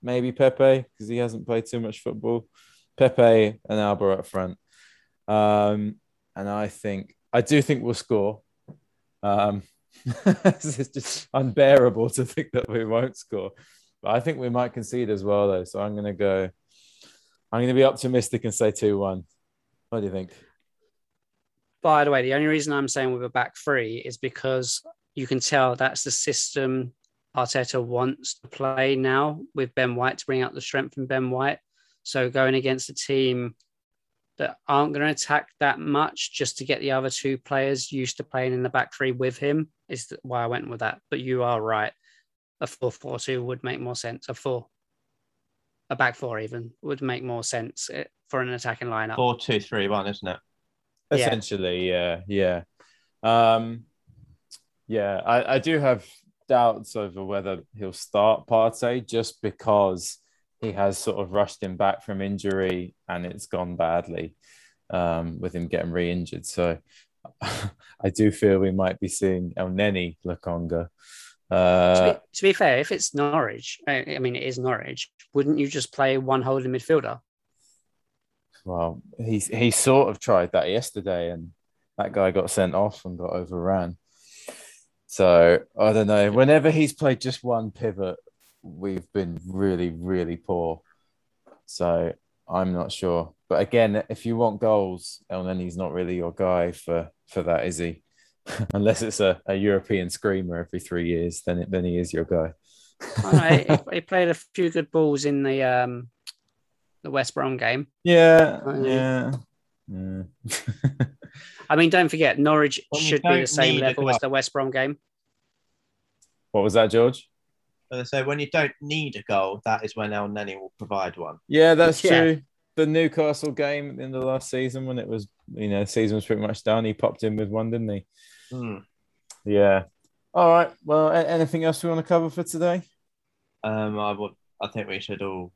[SPEAKER 1] maybe Pepe because he hasn't played too much football. Pepe and Auba up front. Um, and I think I do think we'll score. Um, it's just unbearable to think that we won't score. But I think we might concede as well, though. So I'm going to go. I'm going to be optimistic and say two-one. What do you think?
[SPEAKER 2] By the way, the only reason I'm saying with a back three is because you can tell that's the system Arteta wants to play now with Ben White to bring out the strength in Ben White. So going against a team that aren't going to attack that much just to get the other two players used to playing in the back three with him is why I went with that. But you are right. A 4 4 2 would make more sense. A four, a back four even would make more sense eh, for an attacking lineup.
[SPEAKER 3] Four, two, three, one, isn't it?
[SPEAKER 2] Yeah.
[SPEAKER 1] Essentially, yeah, yeah, um, yeah. I, I do have doubts over whether he'll start Partey just because he has sort of rushed him back from injury and it's gone badly um, with him getting re-injured. So I do feel we might be seeing El Neni Lokonga.
[SPEAKER 2] to,
[SPEAKER 1] Uh,
[SPEAKER 2] be, to be fair, if it's Norwich, I, I mean, it is Norwich, wouldn't you just play one holding midfielder?
[SPEAKER 1] Well, he he sort of tried that yesterday, and that guy got sent off and got overran. So I don't know. Whenever he's played just one pivot, we've been really, really poor. So I'm not sure. But again, if you want goals, Elneny's not really your guy for for that, is he? Unless it's a, a European screamer every three years, then it, then he is your guy.
[SPEAKER 2] I he played a few good balls in the um, the West Brom game.
[SPEAKER 1] yeah,
[SPEAKER 2] Uh,
[SPEAKER 1] yeah, Mm.
[SPEAKER 2] I mean, don't forget, Norwich
[SPEAKER 3] Well,
[SPEAKER 2] should be the same level as the West Brom game.
[SPEAKER 1] what was that, George?
[SPEAKER 3] So, so when you don't need a goal, that is when Elneny will provide one.
[SPEAKER 1] Yeah, that's
[SPEAKER 2] Yeah.
[SPEAKER 1] true. The Newcastle game in the last season, when it was, you know, the season was pretty much done, he popped in with one, didn't he?
[SPEAKER 3] Hmm.
[SPEAKER 1] Yeah. All right. Well, anything else we want to cover for today?
[SPEAKER 3] Um, I would. I think we should all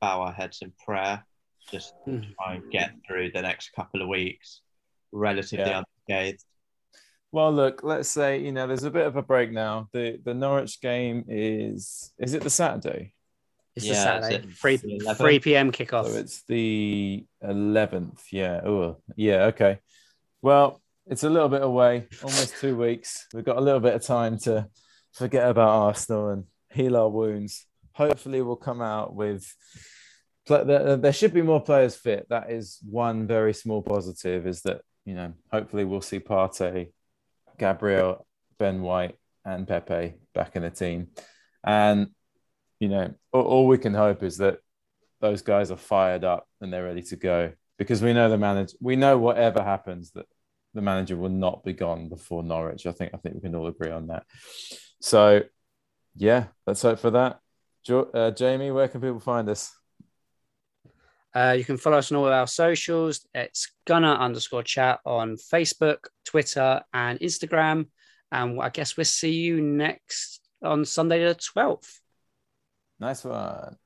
[SPEAKER 3] bow our heads in prayer, just
[SPEAKER 2] Mm.
[SPEAKER 3] try and get through the next couple of weeks relatively
[SPEAKER 1] Yeah.
[SPEAKER 3] unscathed.
[SPEAKER 1] Well, look, let's say you know there's a bit of a break now. The the Norwich game is is it the Saturday?
[SPEAKER 2] It's
[SPEAKER 3] Yeah,
[SPEAKER 2] the Saturday,
[SPEAKER 3] it's
[SPEAKER 2] 3, 3 p.m. kickoff.
[SPEAKER 1] So it's the eleventh. Yeah. Oh, yeah. Okay. Well, it's a little bit away, almost two weeks. We've got a little bit of time to forget about Arsenal and heal our wounds. Hopefully, we'll come out with. There should be more players fit. That is one very small positive. Is that you know hopefully we'll see Partey, Gabriel, Ben White, and Pepe back in the team, and you know all, all we can hope is that those guys are fired up and they're ready to go because we know the manager. We know whatever happens that the manager will not be gone before Norwich. I think I think we can all agree on that. So, yeah, let's hope for that. Jo- uh, Jamie, where can people find us?
[SPEAKER 2] Uh, you can follow us on all of our socials. It's Gunner underscore chat on Facebook, Twitter, and Instagram. And I guess we'll see you next on Sunday the 12th.
[SPEAKER 1] Nice one.